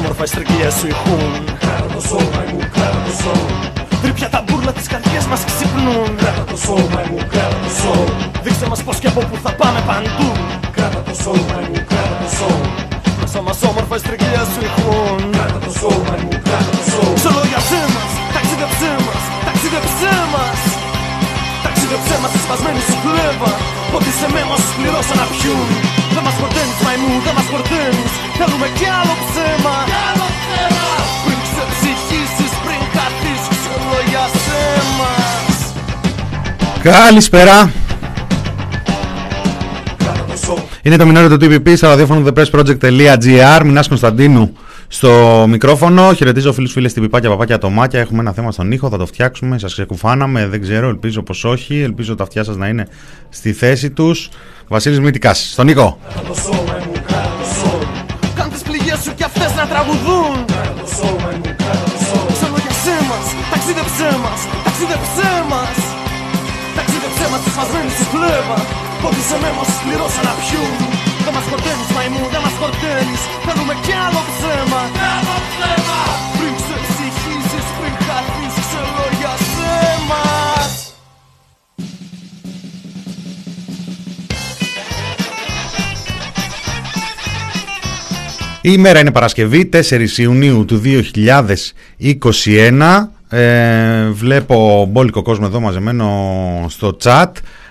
όμορφα οι στριγγυλιές σου ηχούν. Κράτα το σώμα μου, κράτα το σώμα. Τρίπια τα μπουρλα τις καρδιές μας ξυπνούν. Κράτα το σώμα μου, κράτα το σώμα. Δείξε μας πως και από που θα πάμε παντού. Κράτα το σώμα μου, κράτα το σώμα. Μέσα μας όμορφα οι στριγγυλιές σου ηχούν. Κράτα το σώμα μου, κράτα το σώμα. Ξελόγιασέ μας, ταξίδεψέ μας, ταξίδεψέ μας. Ταξίδεψέ μας στη σπασμένη σου κλέβα. Πότισε με μας πληρώσαν να πιούν Δεν μας χορταίνεις μαϊμού, δεν μας χορταίνεις Θέλουμε κι άλλο ψέμα. Κι άλλο ψέμα. Πριν ξεψυχήσεις, πριν χαθείς Ξελόγιασέ μας. Καλησπέρα. Είναι το μηνόριο του TPP στο ραδιόφωνο thepressproject.gr. Μινάς Κωνσταντίνου στο μικρόφωνο. Χαιρετίζω φίλους, φίλες, την πιπάκια, παπάκια, ατομάκια. Έχουμε ένα θέμα στον ήχο, θα το φτιάξουμε. Σας ξεκουφάναμε, δεν ξέρω, ελπίζω πως όχι. Ελπίζω τα αυτιά σας να είναι στη θέση τους. Βασίλης Μητικάς, στον ήχο. Κάν τις πληγές σου κι αυτές να τραγουδούν Ξελόγιασέ μας, ταξίδεψέ μας, ταξίδεψέ μας Ταξίδεψέ μας στη σπασμένη σου φλέβα Πότισε με μας πληρώσα να πιούν Δεν μας χορταίνεις μαϊμού, δεν μας χορταίνεις Θέλουμε κι άλλο Η ημέρα είναι Παρασκευή, 4 Ιουνίου του 2021. Ε, βλέπω μπόλικο κόσμο εδώ μαζεμένο στο chat.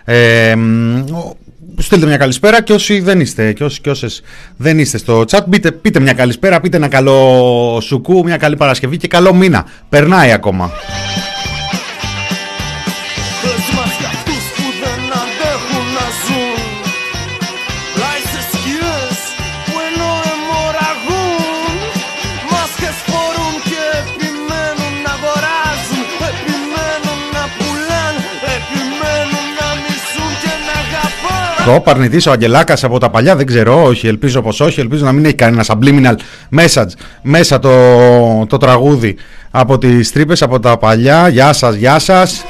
Ε, μ, ο- στείλτε μια καλησπέρα και όσοι δεν είστε και όσοι και όσες δεν είστε στο chat πείτε, πείτε μια καλησπέρα, πείτε ένα καλό σουκού, μια καλή Παρασκευή και καλό μήνα. Περνάει ακόμα. Το παρνητή ο Αγγελάκας από τα παλιά δεν ξέρω, όχι, ελπίζω πως όχι. Ελπίζω να μην έχει κανένα subliminal message μέσα το, το τραγούδι από τις τρύπες από τα παλιά. Γεια σας, γεια σας.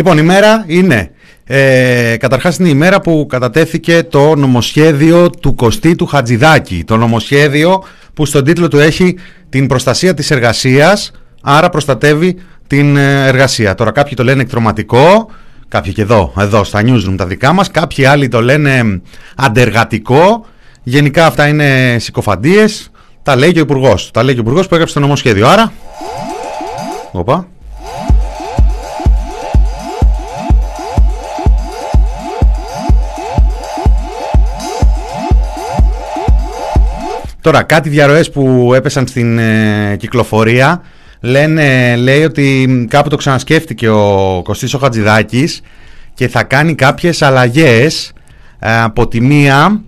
Λοιπόν, η μέρα είναι. Ε, καταρχάς είναι η μέρα που κατατέθηκε το νομοσχέδιο του Κωστή του Χατζηδάκη. Το νομοσχέδιο που στον τίτλο του έχει την προστασία της εργασίας, άρα προστατεύει την ε, εργασία. Τώρα κάποιοι το λένε εκτροματικό, κάποιοι και εδώ, εδώ στα newsroom τα δικά μας, κάποιοι άλλοι το λένε αντεργατικό. Γενικά αυτά είναι συκοφαντίες. Τα λέει και ο υπουργός. Τα λέει και ο υπουργός που έγραψε το νομοσχέδιο. Άρα. Οπα. Τώρα, κάτι διαρροές που έπεσαν στην ε, κυκλοφορία. Λένε, λέει ότι κάπου το ξανασκέφτηκε ο Κωστής ο Χατζηδάκης και θα κάνει κάποιες αλλαγές. Ε, από τη μία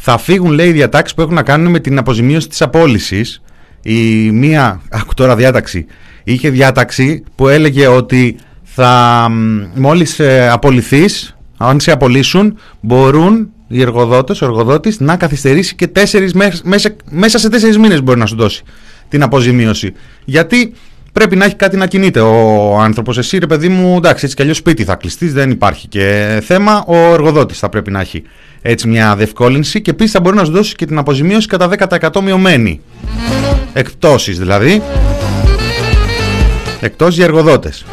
θα φύγουν λέει οι διατάξεις που έχουν να κάνουν με την αποζημίωση της απόλυσης. Η μία, άκου τώρα διάταξη είχε διάταξη που έλεγε ότι θα μ, μόλις ε, απολυθείς αν σε απολύσουν μπορούν οι εργοδότες, ο εργοδότης να καθυστερήσει και τέσσερις μέ- μέσα, μέσα σε τέσσερις μήνες μπορεί να σου δώσει την αποζημίωση. Γιατί πρέπει να έχει κάτι να κινείται ο άνθρωπος. Εσύ ρε παιδί μου, εντάξει, έτσι κι αλλιώς σπίτι θα κλειστείς, δεν υπάρχει και θέμα. Ο εργοδότης θα πρέπει να έχει έτσι μια διευκόλυνση και επίσης θα μπορεί να σου δώσει και την αποζημίωση κατά 10% μειωμένη. Εκπτώσεις δηλαδή. Εκτός για εργοδότες.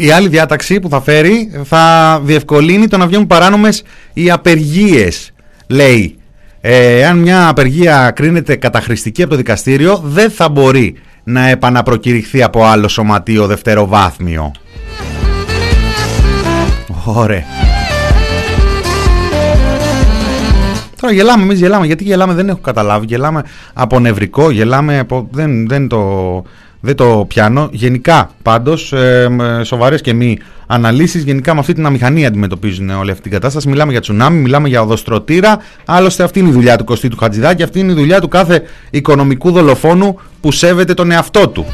Η άλλη διάταξη που θα φέρει θα διευκολύνει το να βγαίνουν παράνομες οι απεργίες, λέει. Ε, αν μια απεργία κρίνεται καταχρηστική από το δικαστήριο, δεν θα μπορεί να επαναπροκηρυχθεί από άλλο σωματείο δευτεροβάθμιο. Ωραία. Τώρα γελάμε, εμείς γελάμε. Γιατί γελάμε, δεν έχω καταλάβει. Γελάμε από νευρικό, γελάμε από. Δεν, δεν, το, δεν το πιάνω. Γενικά, πάντως, ε, σοβαρές και μη αναλύσεις, γενικά με αυτή την αμηχανία αντιμετωπίζουν όλη αυτή την κατάσταση. Μιλάμε για τσουνάμι, μιλάμε για οδοστρωτήρα. Άλλωστε, αυτή είναι η δουλειά του Κωστή του Χατζηδάκη, αυτή είναι η δουλειά του κάθε οικονομικού δολοφόνου που σέβεται τον εαυτό του.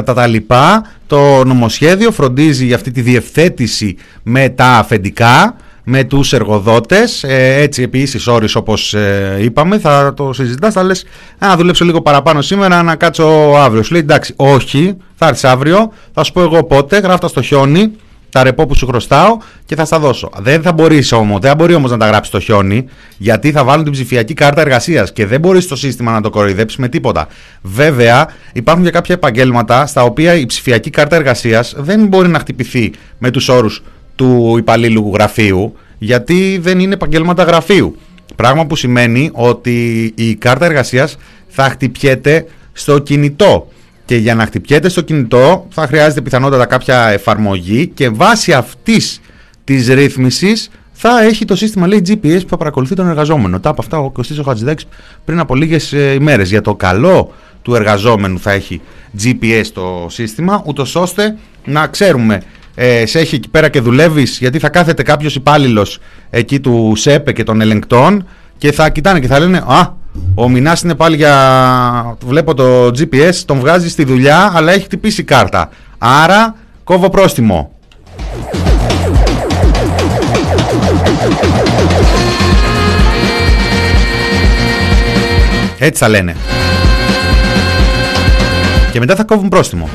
Κατά τα λοιπά. Το νομοσχέδιο φροντίζει για αυτή τη διευθέτηση με τα αφεντικά, με τους εργοδότες, ε, έτσι επί ίσης όρης όπως ε, είπαμε, θα το συζητάς, θα λες να δουλέψω λίγο παραπάνω σήμερα, να κάτσω αύριο. Σου λέει εντάξει, όχι, θα έρθεις αύριο, θα σου πω εγώ πότε, γράφτα στο χιόνι, τα ρεπό που σου χρωστάω και θα στα δώσω. Δεν θα μπορείς όμως, δεν μπορεί όμως να τα γράψεις το χιόνι, γιατί θα βάλουν την ψηφιακή κάρτα εργασίας και δεν μπορείς το σύστημα να το κοροϊδέψεις με τίποτα. Βέβαια, υπάρχουν και κάποια επαγγέλματα στα οποία η ψηφιακή κάρτα εργασίας δεν μπορεί να χτυπηθεί με τους όρους του υπαλλήλου γραφείου, γιατί δεν είναι επαγγέλματα γραφείου. Πράγμα που σημαίνει ότι η κάρτα εργασίας θα χτυπιέται στο κινητό και για να χτυπιέται στο κινητό θα χρειάζεται πιθανότατα κάποια εφαρμογή και βάσει αυτής της ρύθμισης θα έχει το σύστημα λέει GPS που θα παρακολουθεί τον εργαζόμενο. Τα από αυτά ο Κωστής ο Χατζηδάκης πριν από λίγες ε, ημέρες. Για το καλό του εργαζόμενου θα έχει GPS το σύστημα, ούτως ώστε να ξέρουμε ε, σε έχει εκεί πέρα και δουλεύεις, γιατί θα κάθεται κάποιος υπάλληλος εκεί του ΣΕΠΕ και των ελεγκτών και θα κοιτάνε και θα λένε Α, ο Μινάς είναι πάλι για. Βλέπω το GPS, τον βγάζει στη δουλειά, αλλά έχει χτυπήσει κάρτα. Άρα κόβω πρόστιμο. Έτσι θα λένε. Και μετά θα κόβουν πρόστιμο.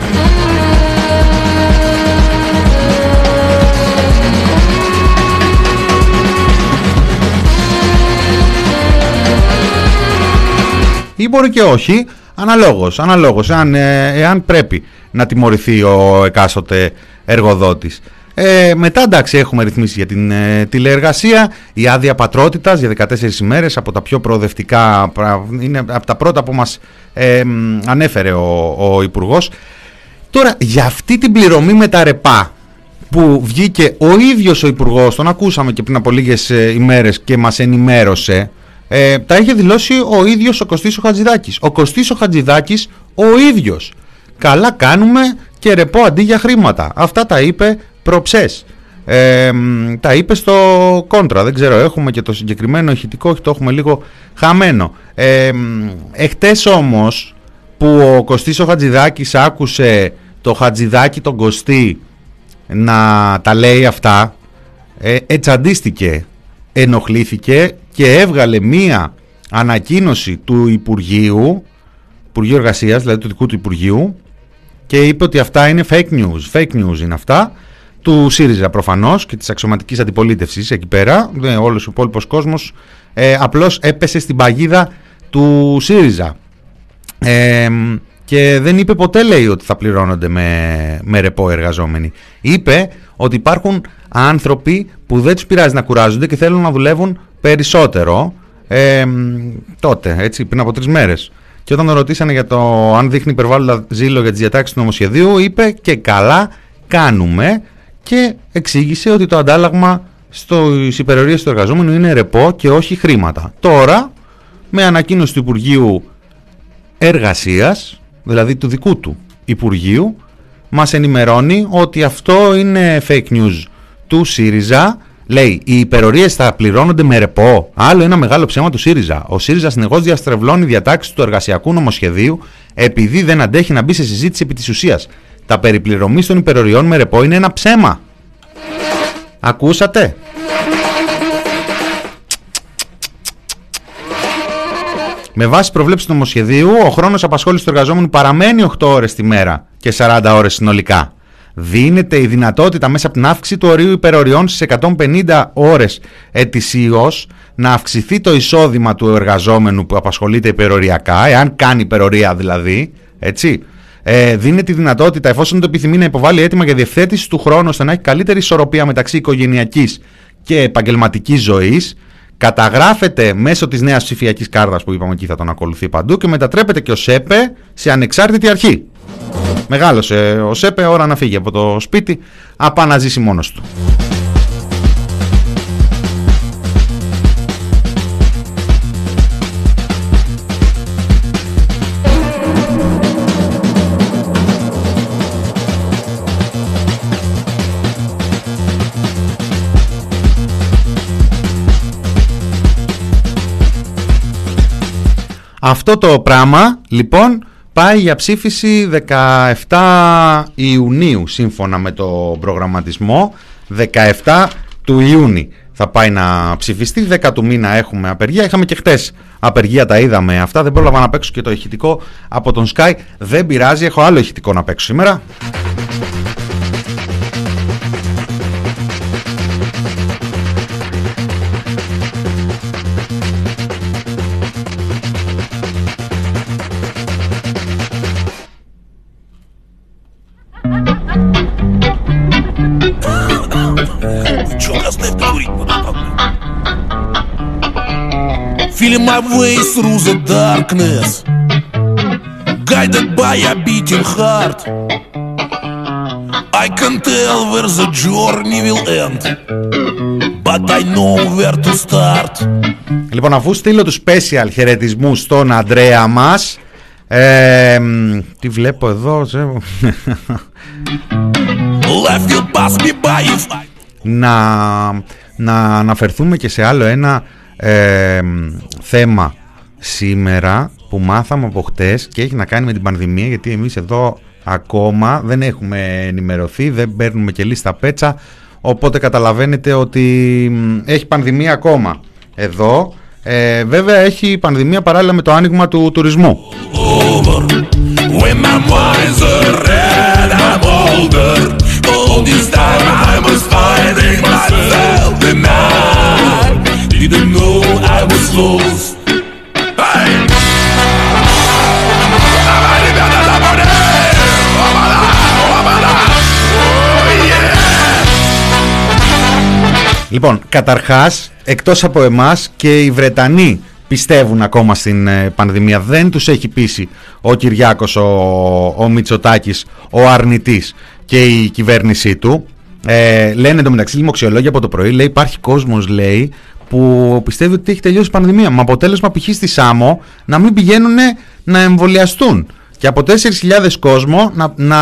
Ή μπορεί και όχι, αναλόγως, αναλόγως εάν, ε, εάν πρέπει να τιμωρηθεί ο εκάστοτε εργοδότης. Ε, μετά εντάξει έχουμε ρυθμίσει για την ε, τηλεεργασία η άδεια πατρότητας για 14 ημέρες από τα πιο προοδευτικά είναι από τα πρώτα που μας ε, ανέφερε ο, ο Υπουργός τώρα για αυτή την πληρωμή με τα ρεπά που βγήκε ο ίδιος ο Υπουργός τον ακούσαμε και πριν από λίγες ε, ημέρες και μας ενημέρωσε ε, τα είχε δηλώσει ο ίδιος ο Κωστής ο Χατζηδάκης. Ο Κωστής ο Χατζηδάκης ο ίδιος. Καλά κάνουμε και ρεπό αντί για χρήματα. Αυτά τα είπε προψές. Ε, τα είπε στο κόντρα, δεν ξέρω, έχουμε και το συγκεκριμένο ηχητικό, όχι το έχουμε λίγο χαμένο. Ε, εχτες όμως που ο Κωστής ο Χατζηδάκης άκουσε το Χατζηδάκη τον Κωστή να τα λέει αυτά, ε, ετσαντίστηκε, ενοχλήθηκε και έβγαλε μία ανακοίνωση του Υπουργείου, Υπουργείου Εργασίας, δηλαδή του δικού του Υπουργείου, και είπε ότι αυτά είναι fake news. Fake news είναι αυτά. Του ΣΥΡΙΖΑ προφανώς και της αξιωματικής αντιπολίτευσης εκεί πέρα. Ε, όλος ο υπόλοιπος κόσμος ε, απλώς έπεσε στην παγίδα του ΣΥΡΙΖΑ. Ε, και δεν είπε ποτέ λέει ότι θα πληρώνονται με, με ρεπό εργαζόμενοι. Είπε ότι υπάρχουν άνθρωποι που δεν τους πειράζει να κουράζονται και θέλουν να δουλεύουν περισσότερο ε, τότε, έτσι, πριν από τρεις μέρες. Και όταν τον ρωτήσανε για το αν δείχνει υπερβάλλοντα ζήλο για τις διατάξεις του νομοσχεδίου, είπε και καλά κάνουμε και εξήγησε ότι το αντάλλαγμα στις υπερορίες του εργαζόμενου είναι ρεπό και όχι χρήματα. Τώρα, με ανακοίνωση του Υπουργείου Εργασίας, δηλαδή του δικού του Υπουργείου, μας ενημερώνει ότι αυτό είναι fake news του ΣΥΡΙΖΑ Λέει, οι υπερορίες θα πληρώνονται με ρεπό. Άλλο ένα μεγάλο ψέμα του ΣΥΡΙΖΑ. Ο ΣΥΡΙΖΑ συνεχώς διαστρεβλώνει διατάξεις του εργασιακού νομοσχεδίου επειδή δεν αντέχει να μπει σε συζήτηση επί της ουσίας. Τα περιπληρωμής των υπεροριών με ρεπό είναι ένα ψέμα. Ακούσατε; Με βάση προβλέψεις του νομοσχεδίου, ο χρόνος απασχόλησης του εργαζόμενου παραμένει 8 ώρες τη μέρα και 40 ώρες συνολικά. Δίνεται η δυνατότητα μέσα από την αύξηση του ορίου υπεροριών στις 150 ώρες ετησίως να αυξηθεί το εισόδημα του εργαζόμενου που απασχολείται υπεροριακά, εάν κάνει υπερορία δηλαδή, έτσι. Ε, δίνεται η δυνατότητα, εφόσον το επιθυμεί, να υποβάλει έτοιμα για διευθέτηση του χρόνου ώστε να έχει καλύτερη ισορροπία μεταξύ οικογενειακής και επαγγελματικής ζωής καταγράφεται μέσω της νέας ψηφιακής κάρτας που είπαμε εκεί θα τον ακολουθεί παντού και μετατρέπεται και ο ΣΕΠΕ σε ανεξάρτητη αρχή. Μεγάλωσε ο ΣΕΠΕ, ώρα να φύγει από το σπίτι, απά να ζήσει μόνος του. Αυτό το πράγμα λοιπόν πάει για ψήφιση 17 Ιουνίου σύμφωνα με το προγραμματισμό. 17 του Ιούνιου θα πάει να ψηφιστεί. 10 του μήνα έχουμε απεργία. Είχαμε και χτες απεργία τα είδαμε αυτά. Δεν πρόλαβα να παίξω και το ηχητικό από τον Sky. Δεν πειράζει έχω άλλο ηχητικό να παίξω σήμερα Feeling my way through the darkness Guided by a beating heart I can tell where the journey will end But I know where to start Λοιπόν αφού στείλω τους special χαιρετισμού στον Αντρέα μας ε, Τι βλέπω εδώ να, να αναφερθούμε και σε άλλο ένα ε, θέμα σήμερα που μάθαμε από χτες και έχει να κάνει με την πανδημία γιατί εμείς εδώ ακόμα δεν έχουμε ενημερωθεί, δεν παίρνουμε και λίστα πέτσα. Οπότε καταλαβαίνετε ότι έχει πανδημία ακόμα εδώ. Ε, βέβαια έχει πανδημία παράλληλα με το άνοιγμα του τουρισμού didn't know I was lost. Λοιπόν, καταρχάς, εκτός από εμάς και οι Βρετανοί πιστεύουν ακόμα στην ε, πανδημία. Δεν τους έχει πείσει ο Κυριάκος, ο, ο Μητσοτάκης, ο αρνητής και η κυβέρνησή του. Ε, λένε εντωμεταξύ λοιμοξιολόγια από το πρωί, λέει υπάρχει κόσμος λέει που πιστεύει ότι έχει τελειώσει η πανδημία. Με αποτέλεσμα π.χ. στη Σάμο να μην πηγαίνουν να εμβολιαστούν. Και από 4.000 κόσμο να, να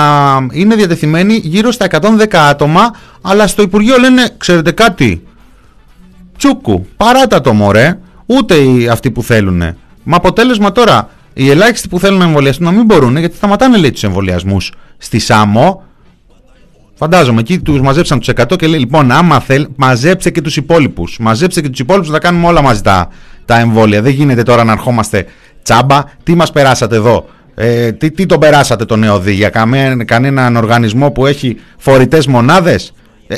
είναι διατεθειμένοι γύρω στα 110 άτομα, αλλά στο Υπουργείο λένε, ξέρετε κάτι, τσούκου, παράτα το μωρέ, ούτε οι, αυτοί που θέλουν. Με αποτέλεσμα τώρα, οι ελάχιστοι που θέλουν να εμβολιαστούν να μην μπορούν, γιατί σταματάνε λέει τους εμβολιασμούς στη Σάμο, Φαντάζομαι εκεί τους μαζέψαν τους 100 και λέει: Λοιπόν, άμα θέλει, μαζέψε και τους υπόλοιπους. Μαζέψε και τους υπόλοιπους, θα κάνουμε όλα μαζί τα, τα εμβόλια. Δεν γίνεται τώρα να ερχόμαστε τσάμπα. Τι μας περάσατε εδώ, ε, τι, τι τον περάσατε το νέο για κανέναν οργανισμό που έχει φορητές μονάδες; Ε,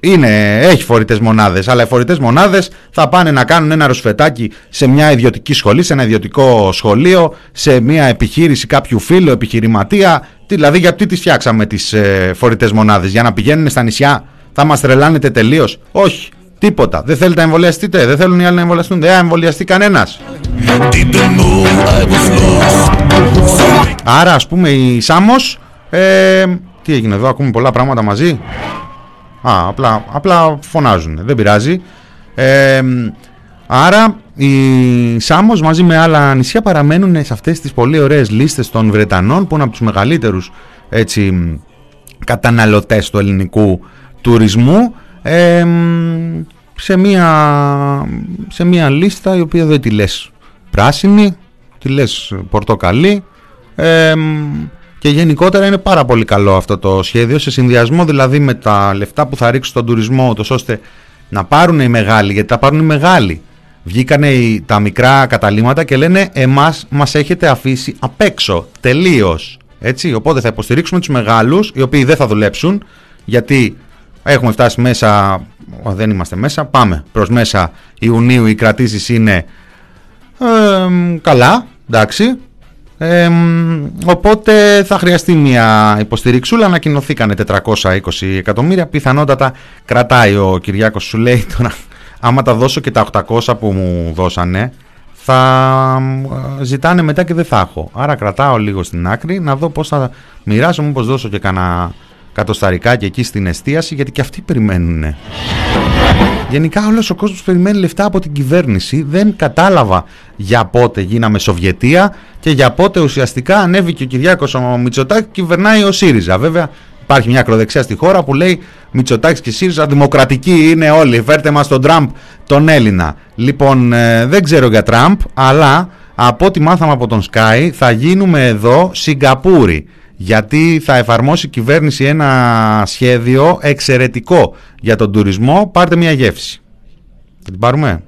είναι, έχει φορητές μονάδες, αλλά οι φορητές μονάδες θα πάνε να κάνουν ένα ρουσφετάκι σε μια ιδιωτική σχολή, σε ένα ιδιωτικό σχολείο, σε μια επιχείρηση κάποιου φίλου, επιχειρηματία. Δηλαδή, γιατί τις φτιάξαμε τις ε, φορητές μονάδες, για να πηγαίνουν στα νησιά, θα μας τρελάνετε τελείως; Όχι, τίποτα. Δεν θέλετε να εμβολιαστείτε, δεν θέλουν οι άλλοι να εμβολιαστούν, δεν θα εμβολιαστεί κανένας. Άρα, ας πούμε, η Σάμος, ε, τι έγινε εδώ, ακούμε πολλά πράγματα μαζί. Α, απλά, απλά φωνάζουν. Δεν πειράζει. Ε, άρα οι Σάμος μαζί με άλλα νησιά παραμένουν σε αυτές τις πολύ ωραίες λίστες των Βρετανών που είναι από τους μεγαλύτερους έτσι, καταναλωτές του ελληνικού τουρισμού. Ε, σε, μια, σε μια λίστα η οποία δεν τη λες πράσινη, τη λες πορτοκαλί. Ε, και γενικότερα είναι πάρα πολύ καλό αυτό το σχέδιο σε συνδυασμό δηλαδή με τα λεφτά που θα ρίξει στον τουρισμό ώστε να πάρουν οι μεγάλοι, γιατί τα πάρουν οι μεγάλοι Βγήκανε τα μικρά καταλήματα και λένε εμάς μας έχετε αφήσει απ' έξω, τελείως. Έτσι, οπότε θα υποστηρίξουμε τους μεγάλους, οι οποίοι δεν θα δουλέψουν, γιατί έχουμε φτάσει μέσα, δεν είμαστε μέσα, πάμε προς μέσα Ιουνίου, οι κρατήσεις είναι καλά, εντάξει, οπότε θα χρειαστεί μια υποστηριξούλα. Ανακοινωθήκανε 420 εκατομμύρια. Πιθανότατα κρατάει ο Κυριάκος σου λέει τώρα. Άμα τα δώσω και τα 800 που μου δώσανε, θα ζητάνε μετά και δεν θα έχω. Άρα κρατάω λίγο στην άκρη να δω πώς θα μοιράσω, μήπως δώσω και κανένα κατοσταρικά και εκεί στην εστίαση, γιατί και αυτοί περιμένουν. Γενικά όλος ο κόσμος περιμένει λεφτά από την κυβέρνηση. Δεν κατάλαβα για πότε γίναμε Σοβιετία και για πότε ουσιαστικά ανέβηκε ο Κυριάκος ο Μητσοτάκη και κυβερνάει ο ΣΥΡΙΖΑ. Βέβαια υπάρχει μια ακροδεξιά στη χώρα που λέει Μητσοτάκης και ΣΥΡΙΖΑ δημοκρατικοί είναι όλοι. Φέρτε μας τον Τραμπ τον Έλληνα. Λοιπόν ε, δεν ξέρω για Τραμπ αλλά από ό,τι μάθαμε από τον Sky θα γίνουμε εδώ Σιγκαπούρη γιατί θα εφαρμόσει η κυβέρνηση ένα σχέδιο εξαιρετικό για τον τουρισμό. Πάρτε μια γεύση. Θα την πάρουμε.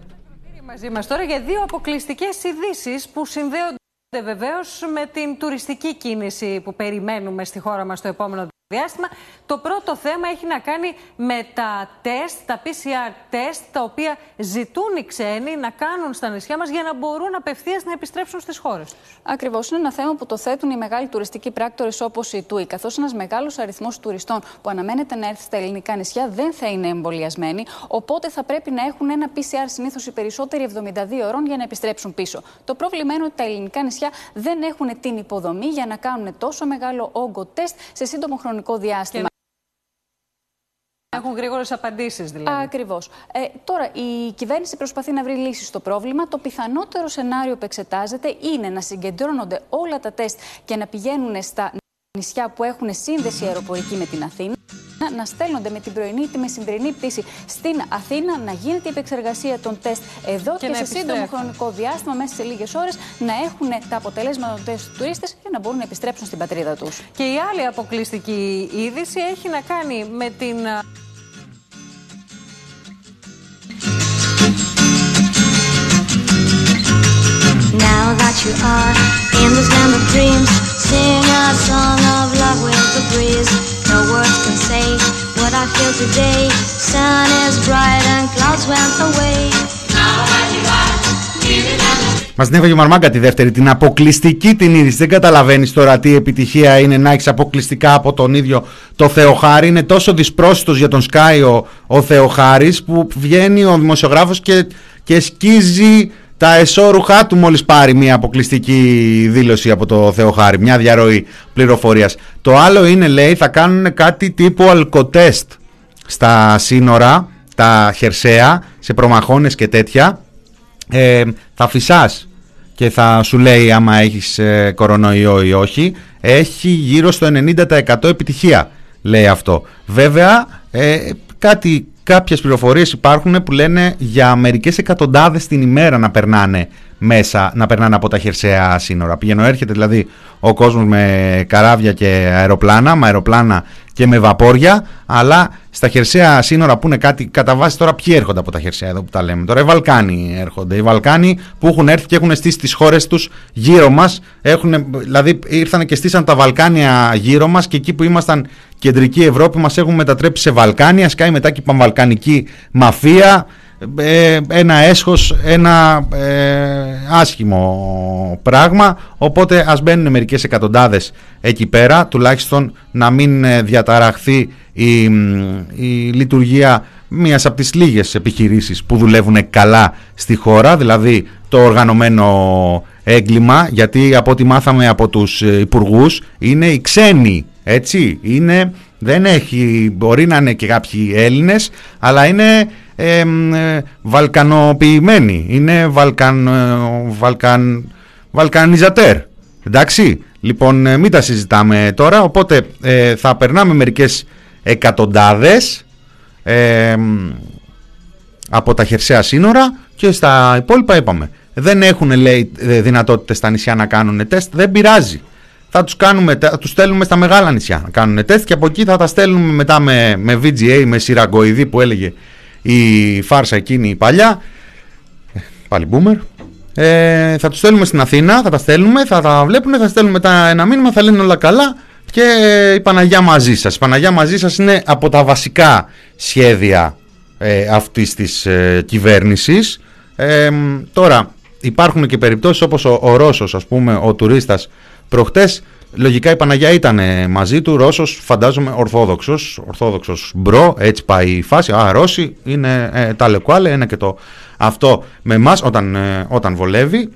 Μαζί μας τώρα για δύο αποκλειστικές ειδήσεις που συνδέονται βεβαίως με την τουριστική κίνηση που περιμένουμε στη χώρα μας το επόμενο διάστημα. Το πρώτο θέμα έχει να κάνει με τα τεστ, τα PCR τεστ, τα οποία ζητούν οι ξένοι να κάνουν στα νησιά μας για να μπορούν απευθείας να επιστρέψουν στις χώρες τους. Ακριβώς. Είναι ένα θέμα που το θέτουν οι μεγάλοι τουριστικοί πράκτορες όπως η TUI, καθώς ένας μεγάλος αριθμός τουριστών που αναμένεται να έρθει στα ελληνικά νησιά δεν θα είναι εμβολιασμένοι, οπότε θα πρέπει να έχουν ένα PCR συνήθως οι περισσότεροι 72 ώρων για να επιστρέψουν πίσω. Το πρόβλημα είναι ότι τα ελληνικά νησιά δεν έχουν την υποδομή για να κάνουν τόσο μεγάλο όγκο τεστ σε σύντομο χρονικό χρονικό διάστημα. Έχουν γρήγορες απαντήσεις δηλαδή. Ακριβώς. Ε, τώρα, η κυβέρνηση προσπαθεί να βρει λύσεις στο πρόβλημα. Το πιθανότερο σενάριο που εξετάζεται είναι να συγκεντρώνονται όλα τα τεστ και να πηγαίνουν στα νησιά που έχουν σύνδεση αεροπορική με την Αθήνα να στέλνονται με την πρωινή ή τη μεσημβρινή πτήση στην Αθήνα, να γίνεται η επεξεργασία των τεστ εδώ και, και σε σύντομο χρονικό διάστημα, μέσα σε λίγες ώρες, να έχουν τα αποτελέσματα των τεστ του τουρίστες και να μπορούν να επιστρέψουν στην πατρίδα τους. Και η άλλη αποκλειστική είδηση έχει να κάνει με την. Now that you are in this land what I feel today. Sun is bright and clouds went away. Now that you are in this land of Μας την έφαγε ο Μαρμάγκα τη δεύτερη, την αποκλειστική την είδηση. Δεν καταλαβαίνεις τώρα τι επιτυχία είναι να έχεις αποκλειστικά από τον ίδιο το Θεοχάρη. Είναι τόσο δυσπρόσιτος για τον Σκάι ο, Θεοχάρης που βγαίνει ο δημοσιογράφος και, και σκίζει τα εσώρουχά του μόλις πάρει μια αποκλειστική δήλωση από το Θεοχάρη, μια διαρροή πληροφορίας. Το άλλο είναι λέει θα κάνουν κάτι τύπου αλκοτέστ στα σύνορα, τα χερσαία, σε προμαχώνες και τέτοια. Ε, θα φυσάς και θα σου λέει άμα έχεις ε, κορονοϊό ή όχι. Έχει γύρω στο 90% επιτυχία λέει αυτό. Βέβαια ε, κάτι κάποιες πληροφορίες υπάρχουν που λένε για μερικές εκατοντάδες την ημέρα να περνάνε μέσα, να περνάνε από τα χερσαία σύνορα. Πηγαίνω έρχεται δηλαδή ο κόσμος με καράβια και αεροπλάνα, με αεροπλάνα και με βαπόρια, αλλά στα χερσαία σύνορα που είναι κάτι κατά βάση τώρα ποιοι έρχονται από τα χερσαία εδώ που τα λέμε. Τώρα; Οι Βαλκάνοι έρχονται. Οι Βαλκάνοι που έχουν έρθει και έχουν στήσει τις χώρες τους γύρω μας, έχουν, δηλαδή ήρθαν και στήσαν τα Βαλκάνια γύρω μας και εκεί που ήμασταν κεντρική Ευρώπη μας έχουν μετατρέψει σε Βαλκάνια, σκάει μετά και πανβαλκανική μαφία, ε, ένα έσχος, ένα ε, άσχημο πράγμα. Οπότε ας μπαίνουν μερικές εκατοντάδες εκεί πέρα τουλάχιστον να μην ε, διαταραχθεί η, η λειτουργία μιας από τις λίγες επιχειρήσεις που δουλεύουν καλά στη χώρα δηλαδή το οργανωμένο έγκλημα γιατί από ό,τι μάθαμε από τους υπουργούς είναι οι ξένοι έτσι είναι δεν έχει, μπορεί να είναι και κάποιοι Έλληνες αλλά είναι ε, βαλκανοποιημένοι, είναι βαλκαν, ε, βαλκαν, βαλκανιζατέρ. Εντάξει, λοιπόν ε, μην τα συζητάμε τώρα, οπότε ε, θα περνάμε μερικές εκατοντάδες από τα χερσαία σύνορα και στα υπόλοιπα είπαμε. Δεν έχουν λέει δυνατότητες στα νησιά να κάνουν τεστ, δεν πειράζει. Θα τους, κάνουμε, θα τους στέλνουμε στα μεγάλα νησιά να κάνουν τεστ και από εκεί θα τα στέλνουμε μετά με, με VGA, με σειραγκοειδή που έλεγε η φάρσα εκείνη η παλιά πάλι boomer. Ε, θα τους στέλνουμε στην Αθήνα, θα τα στέλνουμε, θα τα βλέπουν, θα στέλνουμε μετά ένα μήνυμα, θα λένε όλα καλά και η Παναγιά μαζί σας. Η Παναγιά μαζί σας είναι από τα βασικά σχέδια ε, αυτής της ε, κυβέρνησης. Ε, τώρα υπάρχουν και περιπτώσεις όπως ο, ο Ρώσος, ας πούμε, ο τουρίστας προχτές Λογικά η Παναγιά ήταν μαζί του, Ρώσος, φαντάζομαι Ορθόδοξος, Ορθόδοξος bro, έτσι πάει η φάση. Α, Ρώσοι είναι ε, τα λεκουάλε, είναι και το αυτό με εμάς όταν, ε, όταν βολεύει.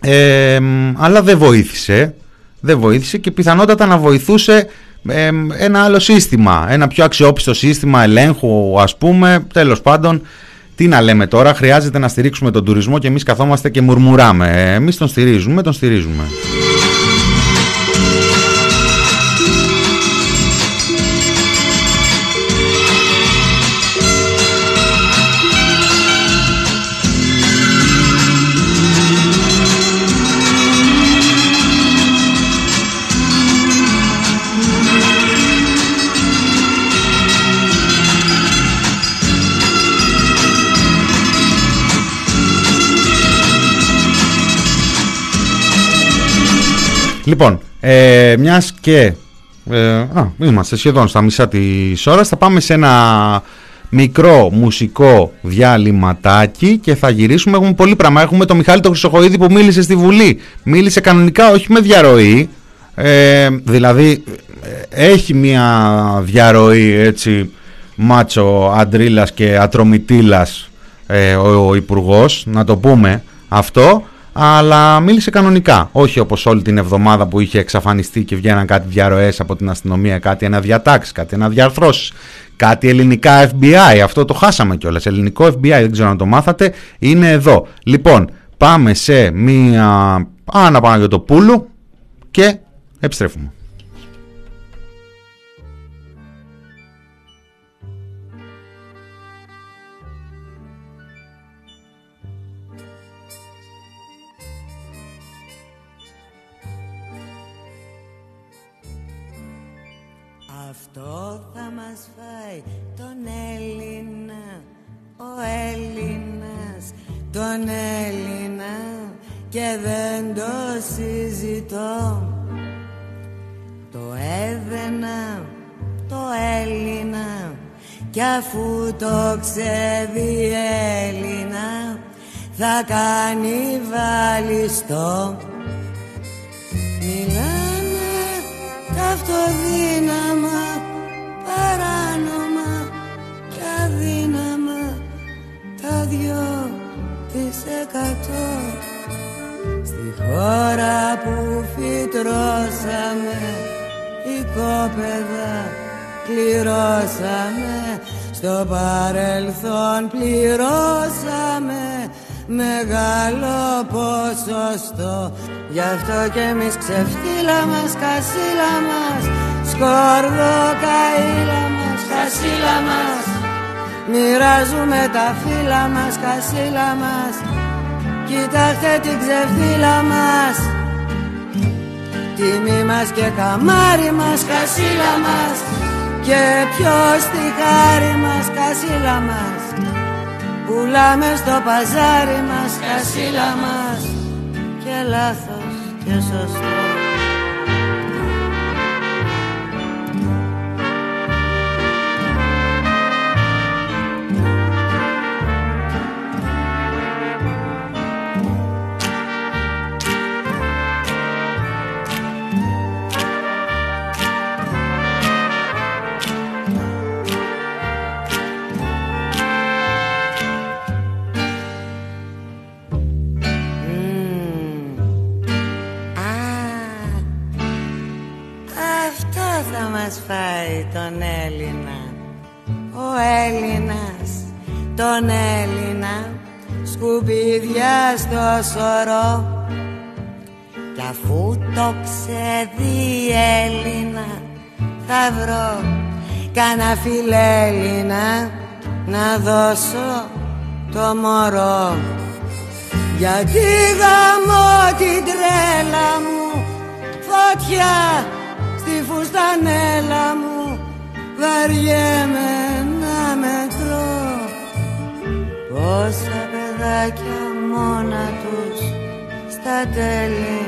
Ε, αλλά δεν βοήθησε, δεν βοήθησε και πιθανότατα να βοηθούσε ε, ένα άλλο σύστημα, ένα πιο αξιόπιστο σύστημα ελέγχου ας πούμε, τέλος πάντων. Τι να λέμε τώρα, χρειάζεται να στηρίξουμε τον τουρισμό και εμείς καθόμαστε και μουρμουράμε. Εμείς τον στηρίζουμε, τον στηρίζουμε. Λοιπόν, ε, μιας και. Ε, α, είμαστε σχεδόν στα μισά της ώρας. Θα πάμε σε ένα μικρό μουσικό διαλυματάκι και θα γυρίσουμε. Έχουμε πολύ πράγμα. Έχουμε τον Μιχάλη τον Χρυσοχοίδη που μίλησε στη Βουλή. Μίλησε κανονικά, όχι με διαρροή. Ε, δηλαδή ε, έχει μια διαρροή έτσι μάτσο αντρίλας και ατρομητήλας ε, ο, ο Υπουργός, να το πούμε αυτό αλλά μίλησε κανονικά. Όχι όπως όλη την εβδομάδα που είχε εξαφανιστεί και βγαίναν κάτι διαρροές από την αστυνομία, κάτι αναδιατάξεις, κάτι αναδιαρθρώσεις, κάτι ελληνικά FBI. Αυτό το χάσαμε κιόλας. Ελληνικό FBI, δεν ξέρω αν το μάθατε, είναι εδώ. Λοιπόν, πάμε σε μία Άννα πουλου και επιστρέφουμε. Τον Έλληνα και δεν το συζητώ. Το έδαινα το Έλληνα κι αφού το ξέρει Έλληνα θα κάνει βαλιστό. Μιλάνε τα αυτοδύναμα Γι' αυτό κι εμείς ξεφτύλα μας, κασίλα μας Σκόρδο καήλα μας, κασίλα μας. Μοιράζουμε τα φύλλα μας, κασίλα μας. Κοιτάξτε την ξεφύλλα μας. Τιμή μας και καμάρι μας, κασίλα μας. Και ποιος τη χάρη μας, κασίλα μας. Πουλάμε στο παζάρι μας, κασίλα μας. Και λάθος και σωστό στο σωρό. Κι αφού το ξεδεί Έλληνα θα βρω κανένα φιλέλληνα να δώσω το μωρό. Γιατί γαμώ την τρέλα μου φωτιά στη φουστανέλα μου βαριέμαι να μετρώ. Πόσα παιδάκια μόνα τους στα τέλη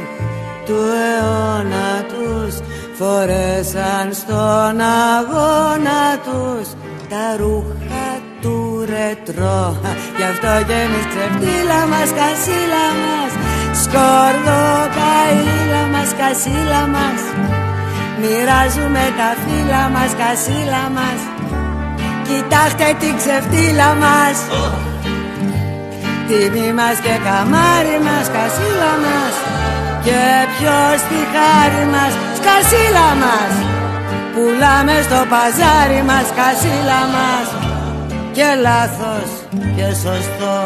του αιώνα τους φορέσαν στον αγώνα τους τα ρούχα του ρετρό. Γι' αυτό και εμείς ξεφτύλα μας, κασίλα μας Σκόρδο, καήλα μας, κασίλα μας. Μοιράζουμε τα φύλλα μας, κασίλα μας. Κοιτάξτε την ξεφτύλα μας Τιμή μας και καμάρι μας, κασίλα μας. Και ποιος τη χάρη μας, σκασίλα μας. Πουλάμε στο παζάρι μας, κασίλα μας. Και λάθος και σωστό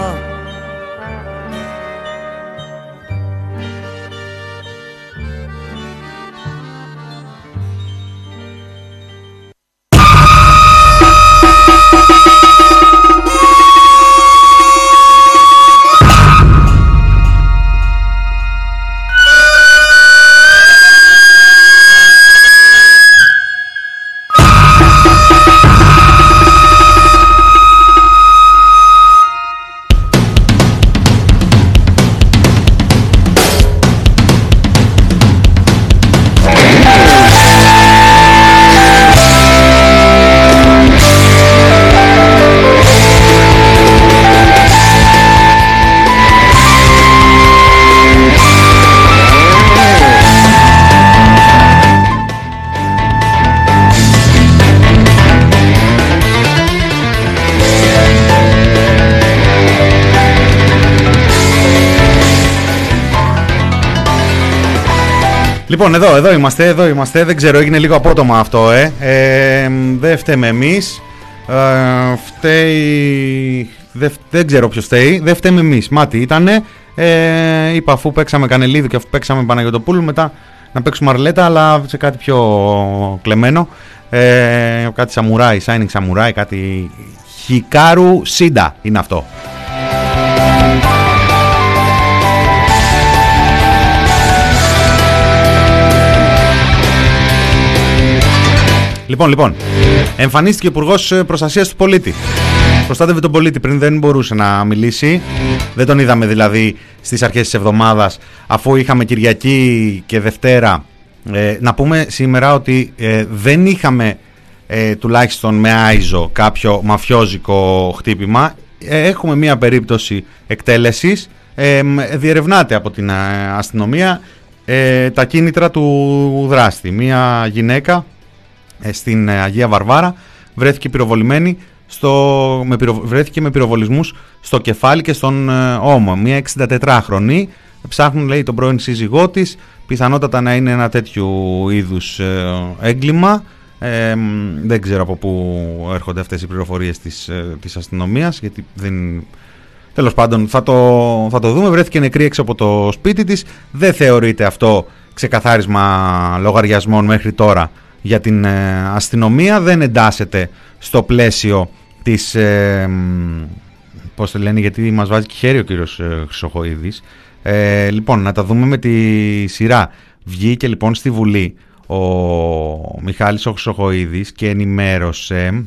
Λοιπόν, εδώ, εδώ είμαστε, εδώ είμαστε. Δεν ξέρω, έγινε λίγο απότομα αυτό, ε. ε δεν φταίμε εμείς. Ε, φταίει. Δεν, δεν ξέρω ποιος φταίει. Δεν φταίμε εμείς. Μάτι ήτανε. Ε, είπα αφού παίξαμε Κανελίδου και αφού παίξαμε Παναγιοτοπούλου, μετά να παίξουμε Αρλέτα, αλλά σε κάτι πιο κλεμμένο. Ε, κάτι σαμουράι, Shining Samurai, κάτι. Χικάρου Σίντα είναι αυτό. Λοιπόν, λοιπόν. Εμφανίστηκε ο Υπουργός Προστασίας του Πολίτη. Προστάτευε τον πολίτη πριν δεν μπορούσε να μιλήσει. Δεν τον είδαμε δηλαδή στις αρχές της εβδομάδας, αφού είχαμε Κυριακή και Δευτέρα. Ε, να πούμε σήμερα ότι ε, δεν είχαμε ε, τουλάχιστον με άιζο κάποιο μαφιόζικο χτύπημα. έχουμε μία περίπτωση εκτέλεσης. διερευνάται από την αστυνομία τα κίνητρα του δράστη. Μία γυναίκα ε, στην ε, Αγία Βαρβάρα βρέθηκε πυροβολημένη στο, με βρέθηκε με πυροβολισμούς στο κεφάλι και στον ε, ώμο. Μια 64χρονη ψάχνουν λέει τον πρώην σύζυγό της πιθανότατα να είναι ένα τέτοιου είδους έγκλημα. Δεν ξέρω από πού έρχονται αυτές οι πληροφορίες της, της αστυνομίας γιατί δεν... Τέλος πάντων θα το, θα το δούμε. Βρέθηκε νεκρή έξω από το σπίτι της. Δεν θεωρείται αυτό ξεκαθάρισμα λογαριασμών μέχρι τώρα για την ε, αστυνομία δεν εντάσσεται στο πλαίσιο της ε, πώς το λένε γιατί μας βάζει και χέρι ο κύριος ε, Χρυσοχοίδης. Ε, λοιπόν να τα δούμε με τη σειρά. Βγήκε λοιπόν στη Βουλή ο Μιχάλης ο Χρυσοχοίδης και ενημέρωσε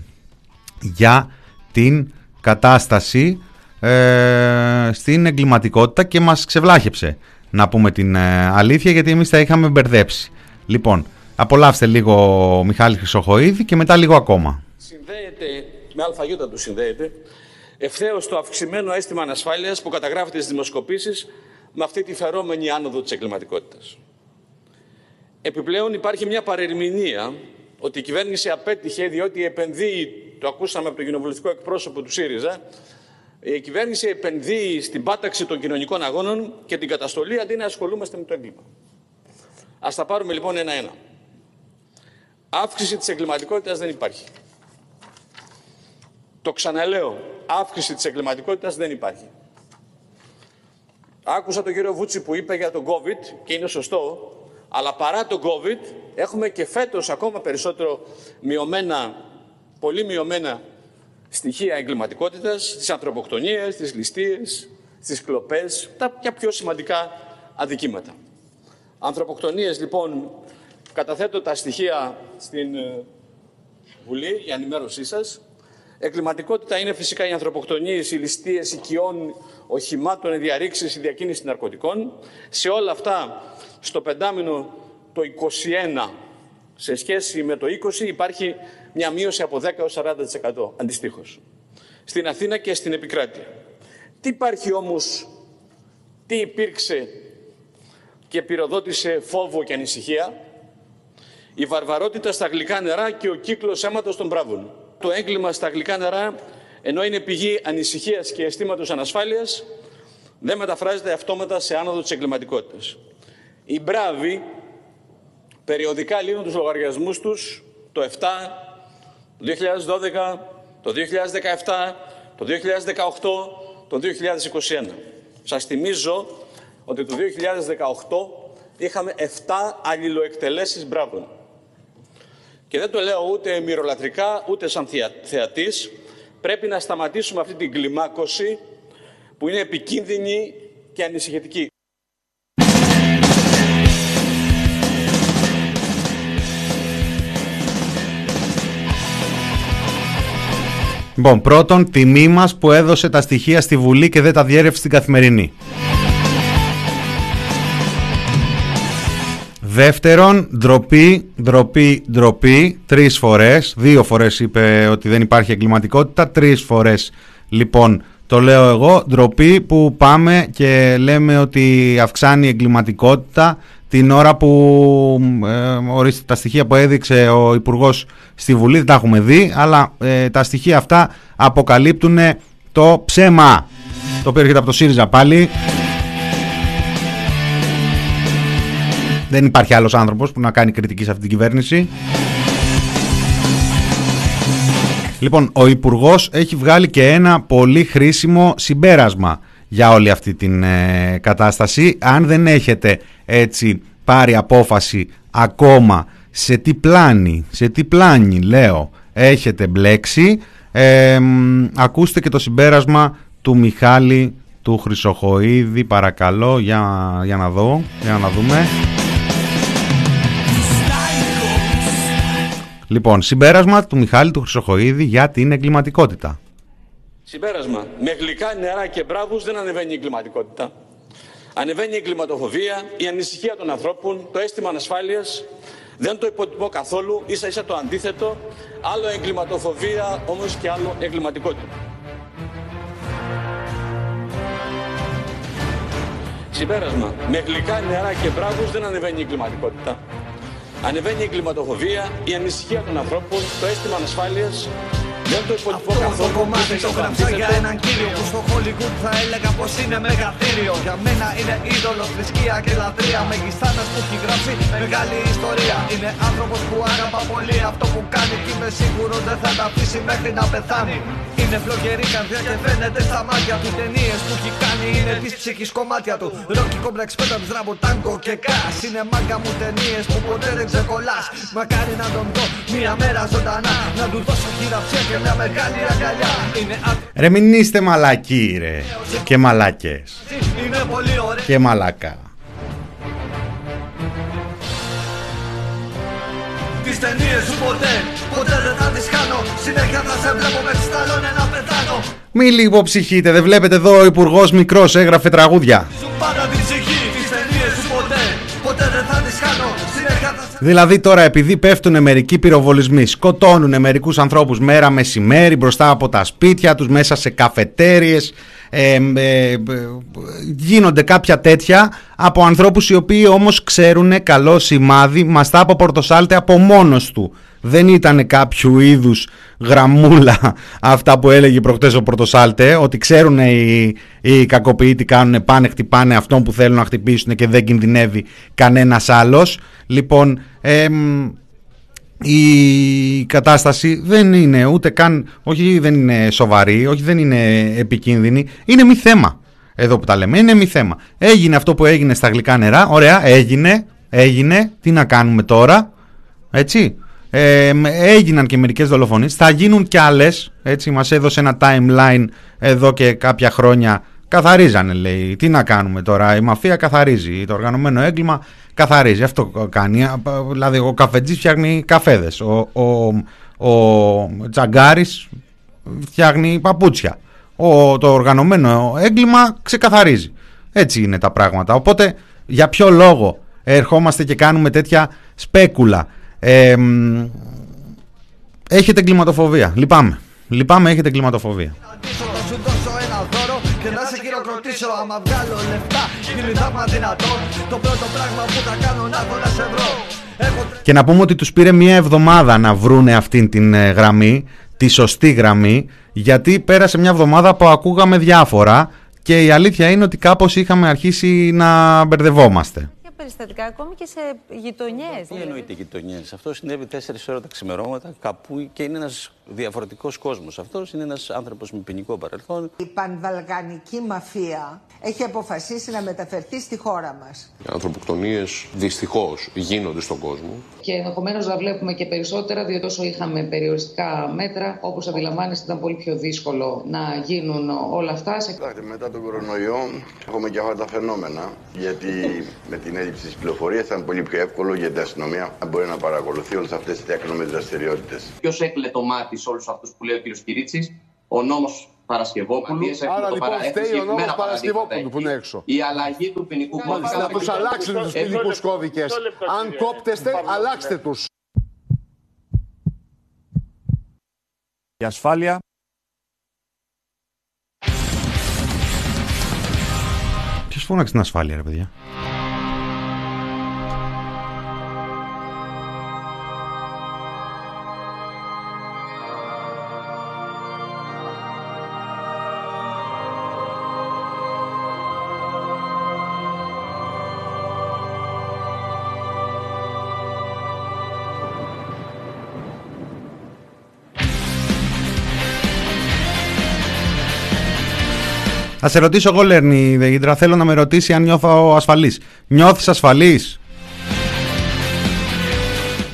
για την κατάσταση ε, στην εγκληματικότητα και μας ξεβλάχεψε να πούμε την αλήθεια γιατί εμείς τα είχαμε μπερδέψει. Λοιπόν Απολαύστε λίγο Μιχάλη Χρυσοχοίδη και μετά λίγο ακόμα. Συνδέεται, με αλφαγιώτα του συνδέεται, ευθέως το αυξημένο αίσθημα ανασφάλειας που καταγράφεται στι δημοσκοπήσεις με αυτή τη φερόμενη άνοδο της εγκληματικότητας. Επιπλέον υπάρχει μια παρερμηνία ότι η κυβέρνηση απέτυχε διότι επενδύει, το ακούσαμε από τον κοινοβουλευτικό εκπρόσωπο του ΣΥΡΙΖΑ, η κυβέρνηση επενδύει στην πάταξη των κοινωνικών αγώνων και την καταστολή αντί να ασχολούμαστε με το έγκλημα. Ας τα πάρουμε λοιπόν ένα-ένα. Αύξηση της εγκληματικότητας δεν υπάρχει. Το ξαναλέω, αύξηση της εγκληματικότητας δεν υπάρχει. Άκουσα τον κύριο Βούτσι που είπε για τον COVID και είναι σωστό, αλλά παρά τον COVID έχουμε και φέτος ακόμα περισσότερο μειωμένα, πολύ μειωμένα στοιχεία εγκληματικότητας, τις ανθρωποκτονίες, τις ληστείες, τις κλοπές, τα πιο σημαντικά αδικήματα. Ανθρωποκτονίες λοιπόν Καταθέτω τα στοιχεία στην ε, Βουλή για ενημέρωσή σας. Εγκληματικότητα είναι φυσικά οι ανθρωποκτονίες, οι ληστείες οικειών, οχημάτων, οι διαρρήξεις, η διακίνηση ναρκωτικών. Σε όλα αυτά, στο πεντάμινο το 21 σε σχέση με το 20 υπάρχει μια μείωση από 10 έως 40% αντιστοίχως. Στην Αθήνα και στην επικράτεια. Τι υπάρχει όμως, τι υπήρξε και πυροδότησε φόβο και ανησυχία; Η βαρβαρότητα στα γλυκά νερά και ο κύκλος αίματος των μπράβων. Το έγκλημα στα γλυκά νερά, ενώ είναι πηγή ανησυχίας και αισθήματος ανασφάλειας, δεν μεταφράζεται αυτόματα σε άνοδο της εγκληματικότητας. Οι μπράβοι περιοδικά λύνουν τους λογαριασμούς τους το 7, το 2012, το 2017, το 2018, το 2021. Σας θυμίζω ότι το 2018 είχαμε 7 αλληλοεκτελέσεις μπράβων. Και δεν το λέω ούτε μυρολατρικά, ούτε σαν θεατής. Πρέπει να σταματήσουμε αυτή την κλιμάκωση που είναι επικίνδυνη και ανησυχητική. Λοιπόν, πρώτον, τιμή μας που έδωσε τα στοιχεία στη Βουλή και δεν τα διέρευσε στην καθημερινή. Δεύτερον, ντροπή, ντροπή, ντροπή, τρεις φορές, δύο φορές είπε ότι δεν υπάρχει εγκληματικότητα, τρεις φορές λοιπόν το λέω εγώ, ντροπή που πάμε και λέμε ότι αυξάνει η εγκληματικότητα την ώρα που ε, ορίστε, τα στοιχεία που έδειξε ο Υπουργός στη Βουλή, δεν τα έχουμε δει, αλλά ε, τα στοιχεία αυτά αποκαλύπτουν το ψέμα. Το οποίο έρχεται από το ΣΥΡΙΖΑ πάλι. Δεν υπάρχει άλλος άνθρωπος που να κάνει κριτική σε αυτή την κυβέρνηση. Λοιπόν, ο Υπουργός έχει βγάλει και ένα πολύ χρήσιμο συμπέρασμα για όλη αυτή την ε, κατάσταση. Αν δεν έχετε έτσι πάρει απόφαση ακόμα σε τι πλάνη, σε τι πλάνη λέω έχετε μπλέξει, ε, ακούστε και το συμπέρασμα του Μιχάλη του Χρυσοχοίδη παρακαλώ για, για να δω, για να δούμε. Λοιπόν, συμπέρασμα του Μιχάλη του Χρυσοχοίδη για την εγκληματικότητα. Συμπέρασμα. Με γλυκά νερά και μπράβους δεν ανεβαίνει η εγκληματικότητα. Ανεβαίνει η εγκληματοφοβία, η ανησυχία των ανθρώπων, το αίσθημα ανασφάλειας. Δεν το υποτιμώ καθόλου, ίσα ίσα το αντίθετο. Άλλο εγκληματοφοβία, όμως και άλλο εγκληματικότητα. Συμπέρασμα. Με γλυκά νερά και μπράβους δεν ανεβαίνει η εγκληματικότητα. Ανεβαίνει η εγκληματοφοβία, η ανησυχία των ανθρώπων, το αίσθημα ανασφάλειας, δεν το υποτιμώ καθόλου. Το κομμάτι το γράψα για έναν κύριο που στο Hollywood θα έλεγα πως είναι μεγαθύριο. Για μένα είναι είδωλο, θρησκεία και λατρεία. Μεγιστάνας που έχει γράψει μεγάλη ιστορία. Είναι άνθρωπος που αγαπά πολύ αυτό που κάνει και είμαι σίγουρος δεν θα τα αφήσει μέχρι να πεθάνει. Είναι φλογερή καρδιά και φαίνεται στα μάτια του. Ταινίες που έχει κάνει είναι της ψυχής κομμάτια του. Ρόκι κόμπλεξ πέτα του δράμπο, τάγκο και κάς. Είναι μάγκα μου ταινίες που ποτέ δεν ξεκολλάς. Μακάρι να τον δω μία μέρα ζωντανά. Να του δώσω χειραψία και μια μεγάλη αγκαλιά. Είναι Ρε μην είστε μαλακοί ρε. Και μαλάκες. Είναι πολύ ωραία. Και μαλακά. Τις ταινίες σου ποτέ, ποτέ δεν θα τις κάνω Συνέχεια θα σε βλέπω με τις ταλόνια να πεθάνω Μη λίγο ψυχείτε, δεν βλέπετε εδώ ο υπουργός μικρός έγραφε τραγούδια. Σου πάντα την ψυχή, Δηλαδή τώρα επειδή πέφτουν μερικοί πυροβολισμοί, σκοτώνουν μερικούς ανθρώπους μέρα μεσημέρι μπροστά από τα σπίτια τους, μέσα σε καφετέριες, ε, ε, ε, γίνονται κάποια τέτοια από ανθρώπους οι οποίοι όμως ξέρουν καλό σημάδι μαστά από Πορτοσάλτε από μόνος του. Δεν ήταν κάποιο είδους γραμμούλα αυτά που έλεγε προχτές ο Πορτοσάλτε ότι ξέρουν οι, οι κακοποιοί τι κάνουν πάνε χτυπάνε αυτόν που θέλουν να χτυπήσουν και δεν κινδυνεύει κανένας άλλος. Λοιπόν, εμ, η κατάσταση δεν είναι ούτε καν, όχι δεν είναι σοβαρή, όχι δεν είναι επικίνδυνη, είναι μη θέμα. Εδώ που τα λέμε, είναι μη θέμα. Έγινε αυτό που έγινε στα γλυκά νερά, ωραία, έγινε, έγινε, τι να κάνουμε τώρα, έτσι. Ε, έγιναν και μερικές δολοφονίες, θα γίνουν κι άλλες, έτσι, μας έδωσε ένα timeline εδώ και κάποια χρόνια Καθαρίζανε λέει. Τι να κάνουμε τώρα. Η μαφία καθαρίζει. Το οργανωμένο έγκλημα καθαρίζει. Αυτό κάνει. Δηλαδή ο καφετζής φτιάχνει καφέδες. Ο, ο, ο Τζαγκάρης φτιάχνει παπούτσια. Ο, το οργανωμένο έγκλημα ξεκαθαρίζει. Έτσι είναι τα πράγματα. Οπότε για ποιο λόγο ερχόμαστε και κάνουμε τέτοια σπέκουλα; Ε, έχετε εγκληματοφοβία. Λυπάμαι. Λυπάμαι, έχετε εγκληματοφοβία. Και να πούμε ότι τους πήρε μία εβδομάδα να βρούνε αυτήν την ε, γραμμή, τη σωστή γραμμή, γιατί πέρασε μια εβδομάδα που ακούγαμε διάφορα και η αλήθεια είναι ότι κάπως είχαμε αρχίσει να μπερδευόμαστε περιστατικά ακόμη και σε γειτονιές. Τι δηλαδή. εννοείται γειτονιές; Αυτό συνέβη 4 ώρα τα ξημερώματα κάπου και είναι ένας διαφορετικός κόσμος. Αυτός είναι ένας άνθρωπος με ποινικό παρελθόν. Η πανβαλγανική μαφία έχει αποφασίσει να μεταφερθεί στη χώρα μας. Οι ανθρωποκτονίες δυστυχώς γίνονται στον κόσμο. Και ενδεχομένως να βλέπουμε και περισσότερα, διότι όσο είχαμε περιοριστικά μέτρα, όπως αντιλαμβάνεστε, ήταν πολύ πιο δύσκολο να γίνουν όλα αυτά. Μετά τον κορονοϊό έχουμε και αυτά τα φαινόμενα. Γιατί με την έλλειψη της πληροφορίας ήταν πολύ πιο εύκολο για την αστυνομία να μπορεί να παρακολουθεί όλες αυτές τις διακνομέ δραστηριότητες. Ποιος έκλε το μάτι σε όλους αυτούς που λέει ο κ. Κυρίτσι, ο νόμος Παρασκευόπουλου. Άρα λοιπόν φταίει ο νόμος Παρασκευόπουλου που είναι έξω. Η αλλαγή του ποινικού κώδικα. Να τους αλλάξετε τους ποινικούς κώδικες. Αν κόπτεστε, αλλάξτε τους. Η ασφάλεια Ποιος φώναξε την ασφάλεια ρε παιδιά; Θα σε ρωτήσω εγώ, Λέρνη Δεγίντρα, θέλω να με ρωτήσει αν νιώθω ασφαλής. Νιώθεις ασφαλής;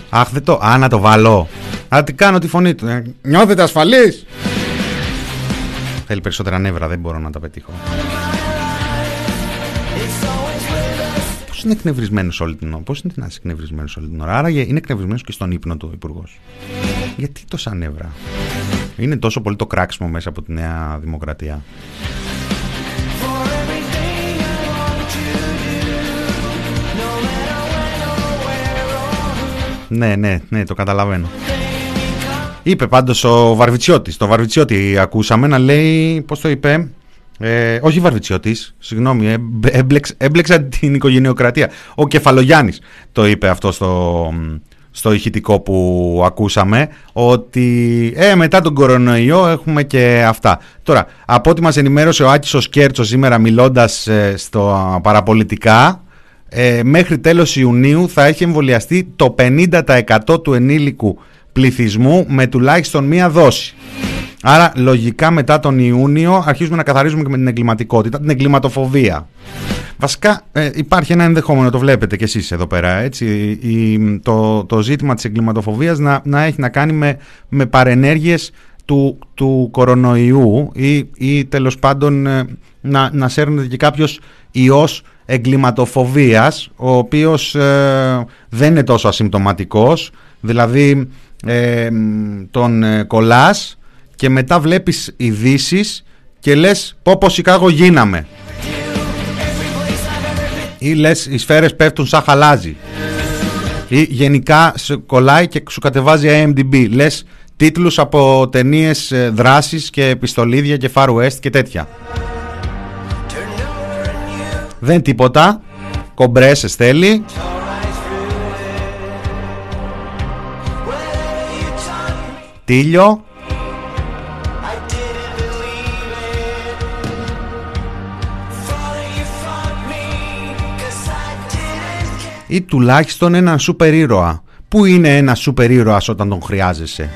Αχ, δεν το... Α, να το βάλω. Α, τι κάνω τη φωνή του. Ε, νιώθετε ασφαλής; Θέλει περισσότερα νεύρα, δεν μπορώ να τα πετύχω. Πώς είναι εκνευρισμένος όλη την ώρα. Πώς είναι να είσαι εκνευρισμένος όλη την ώρα; Άρα είναι εκνευρισμένος και στον ύπνο του υπουργός. Γιατί τόσα νεύρα; Είναι τόσο πολύ το κράξιμο μέσα από τη Νέα Δημοκρατία. Ναι, ναι, ναι, το καταλαβαίνω. Είπε πάντως ο Βαρβιτσιώτης, το Βαρβιτσιώτη ακούσαμε να λέει, πώς το είπε, ε, όχι Βαρβιτσιώτης, συγγνώμη, έμπλεξ, έμπλεξα την οικογενειοκρατία. Ο Κεφαλογιάννης το είπε αυτό στο, στο ηχητικό που ακούσαμε, ότι ε, μετά τον κορονοϊό έχουμε και αυτά. Τώρα, από ό,τι μας ενημέρωσε ο Άκης ο Σκέρτσος σήμερα μιλώντας ε, στο παραπολιτικά, ε, μέχρι τέλος Ιουνίου θα έχει εμβολιαστεί το 50% του ενήλικου πληθυσμού με τουλάχιστον μία δόση. Άρα λογικά μετά τον Ιούνιο αρχίζουμε να καθαρίζουμε και με την εγκληματικότητα, την εγκληματοφοβία. Βασικά ε, υπάρχει ένα ενδεχόμενο, το βλέπετε κι εσείς εδώ πέρα, έτσι, η, το, το ζήτημα της εγκληματοφοβίας να, να έχει να κάνει με, με παρενέργειες του, του κορονοϊού ή, ή τέλος πάντων ε, να, να σέρνεται και κάποιος ιός εγκληματοφοβίας ο οποίος ε, δεν είναι τόσο ασυμπτωματικός. Δηλαδή ε, τον ε, κολλάς και μετά βλέπεις ειδήσεις και λες πω πω Σικάγο γίναμε ή λες οι σφαίρες πέφτουν σαν χαλάζι ή γενικά σου κολλάει και σου κατεβάζει IMDb λες τίτλους από ταινίες ε, δράσης και επιστολίδια και Far West και τέτοια δεν τίποτα. Κομπρέσες θέλει. Τίλιο. Ή τουλάχιστον έναν σούπερ ήρωα. Πού είναι ένας σούπερ ήρωας όταν τον χρειάζεσαι;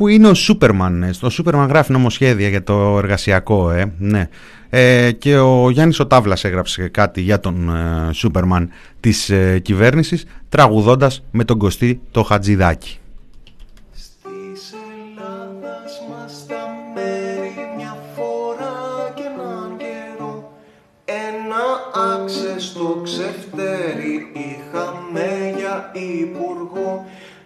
Που είναι ο Σούπερμαν. Ε, στο Σούπερμαν γράφει νομοσχέδια για το εργασιακό, ε, ναι. Ε, και ο Γιάννης ο Τάβλας έγραψε κάτι για τον ε, Σούπερμαν της ε, κυβέρνησης, τραγουδώντας με τον Κωστή το Χατζηδάκι. Ένα Έφτασε στο ξεφτέρι Είχαμε για υπουργό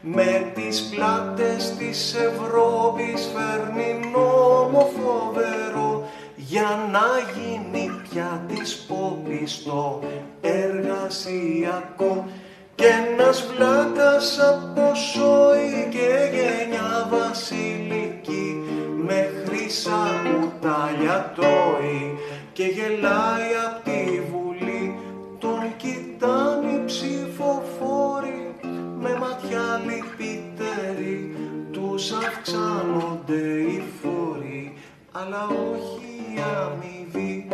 Με τις πλάτες της Ευρώπης Φέρνει νόμο φοβερό. Για να γίνει πια της πόπης Το εργασιακό. Κι ένας βλάκας από σόι και γενιά βασιλική με χρυσά κουτάλια τρώει. Και γελάει απ' τη βουλή τον κοιτάνε οι ψηφοφόροι με ματιά λυπητερή. Τους αυξάνονται οι φόροι αλλά όχι η αμοιβή.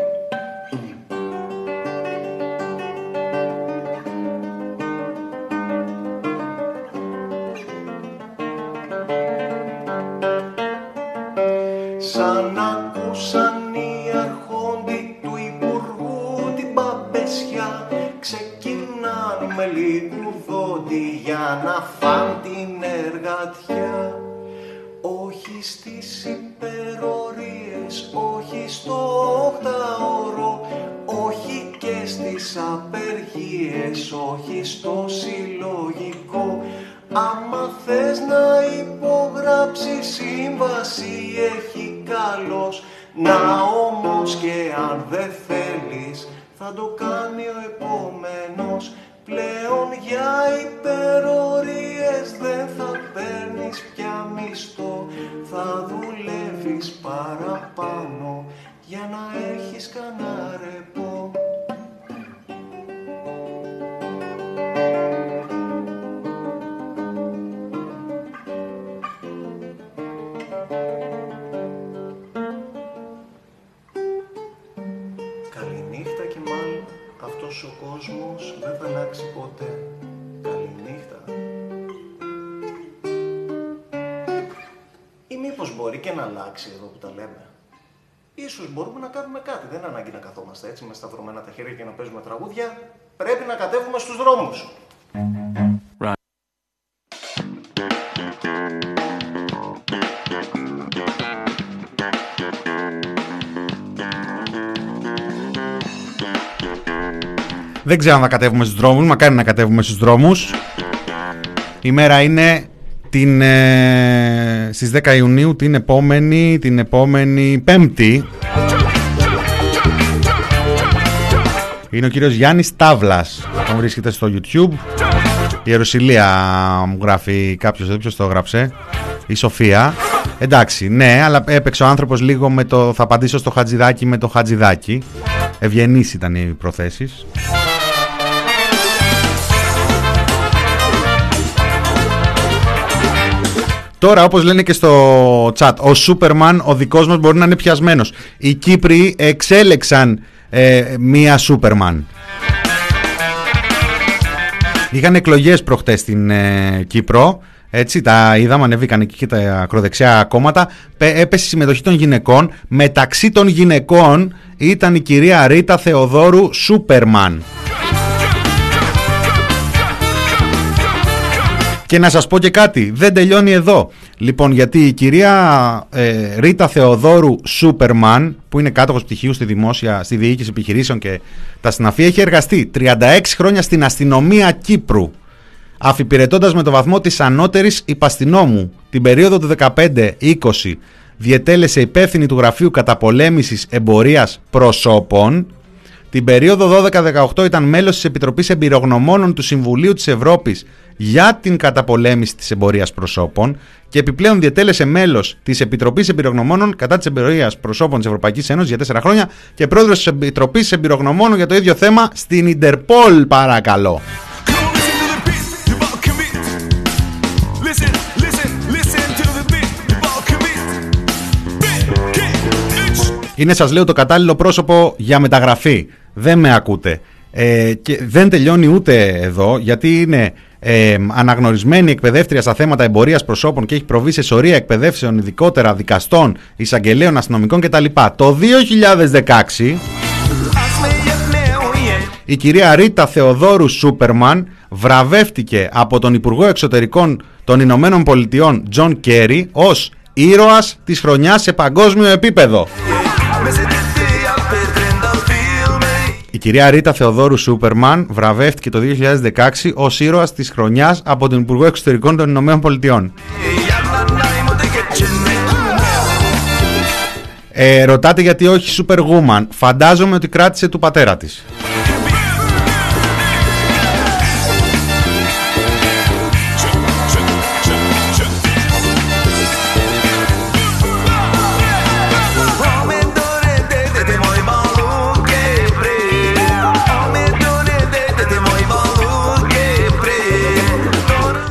Σαν ακούσαν θέλεις θα αλλάξει εδώ που τα λέμε. Ίσως μπορούμε να κάνουμε κάτι. Δεν είναι ανάγκη να καθόμαστε έτσι με σταυρωμένα τα χέρια και να παίζουμε τραγούδια. Πρέπει να κατέβουμε στους δρόμους. Δεν ξέρω αν θα κατέβουμε στους δρόμους, μακάρι να κατέβουμε στους δρόμους. Η μέρα είναι την, ε, στις 10 Ιουνίου, την επόμενη, την επόμενη Πέμπτη. Είναι ο κύριος Γιάννης Τάβλας. Τον βρίσκεται στο YouTube. Η Ιερουσιλία μου γράφει κάποιος εδώ, ποιος το έγραψε. Η Σοφία. Εντάξει, ναι, αλλά έπαιξε ο άνθρωπος λίγο με το θα απαντήσω στο χατζηδάκι με το χατζηδάκι. Ευγενείς ήταν οι προθέσεις. Τώρα, όπως λένε και στο chat, ο Σούπερμαν, ο δικός μας μπορεί να είναι πιασμένος. Οι Κύπροι εξέλεξαν ε, μία Σούπερμαν. Είχαν εκλογές προχτές στην ε, Κύπρο. Έτσι, τα είδαμε, ανέβηκαν εκεί και τα ακροδεξιά κόμματα. Πε- Έπεσε η συμμετοχή των γυναικών. Μεταξύ των γυναικών ήταν η κυρία Ρίτα Θεοδόρου Σούπερμαν. Και να σας πω και κάτι, δεν τελειώνει εδώ. Λοιπόν, γιατί η κυρία ε, Ρίτα Θεοδόρου Σούπερμαν, που είναι κάτοχος πτυχίου στη δημόσια, στη διοίκηση επιχειρήσεων και τα συναφή, έχει εργαστεί 36 χρόνια στην αστυνομία Κύπρου, αφιπηρετώντας με το βαθμό της ανώτερης υπαστηνόμου. Την περίοδο του 15-20 διετέλεσε υπεύθυνη του Γραφείου Καταπολέμησης Εμπορίας Προσώπων, την περίοδο 12-18 ήταν μέλος της Επιτροπής Εμπειρογνωμόνων του Συμβουλίου της Ευρώπης για την καταπολέμηση της εμπορίας προσώπων και επιπλέον διετέλεσε μέλος της Επιτροπής Εμπειρογνωμόνων κατά της εμπορίας προσώπων της Ευρωπαϊκής Ένωσης για 4 χρόνια και πρόεδρος της Επιτροπής Εμπειρογνωμόνων για το ίδιο θέμα στην Ιντερπόλ παρακαλώ. Listen, listen, listen to the beat. You all commit. Big, get, bitch. Είναι σας λέω το κατάλληλο πρόσωπο για μεταγραφή. Δεν με ακούτε. Ε, και δεν τελειώνει ούτε εδώ γιατί είναι ε, αναγνωρισμένη εκπαιδεύτρια στα θέματα εμπορίας προσώπων και έχει προβεί σε σωρία εκπαιδεύσεων ειδικότερα δικαστών, εισαγγελέων, αστυνομικών κτλ. Το 2016 η κυρία Ρίτα Θεοδόρου Σούπερμαν βραβεύτηκε από τον Υπουργό Εξωτερικών των Ηνωμένων Πολιτειών Τζον Κέρι ως ήρωας της χρονιάς σε παγκόσμιο επίπεδο. Η κυρία Ρίτα Θεοδόρου Σούπερμαν βραβεύτηκε το 2016 ως ήρωας της χρονιάς από τον Υπουργό Εξωτερικών των Ηνωμένων Πολιτειών. Ε, ρωτάτε γιατί όχι Superwoman. Φαντάζομαι ότι κράτησε του πατέρα της.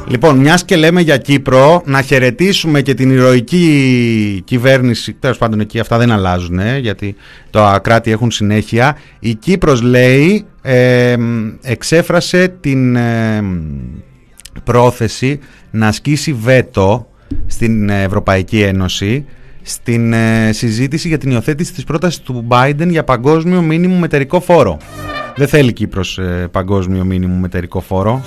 Λοιπόν, μιας και λέμε για Κύπρο, να χαιρετήσουμε και την ηρωική κυβέρνηση. Τέλος πάντων, εκεί αυτά δεν αλλάζουν, ε, γιατί τα κράτη έχουν συνέχεια. Η Κύπρος λέει, ε, εξέφρασε την ε, πρόθεση να ασκήσει βέτο στην Ευρωπαϊκή Ένωση στην ε, συζήτηση για την υιοθέτηση της πρότασης του Biden για παγκόσμιο μήνυμο μετερικό φόρο. Δεν θέλει Κύπρος ε, παγκόσμιο μήνυμο μετερικό φόρο.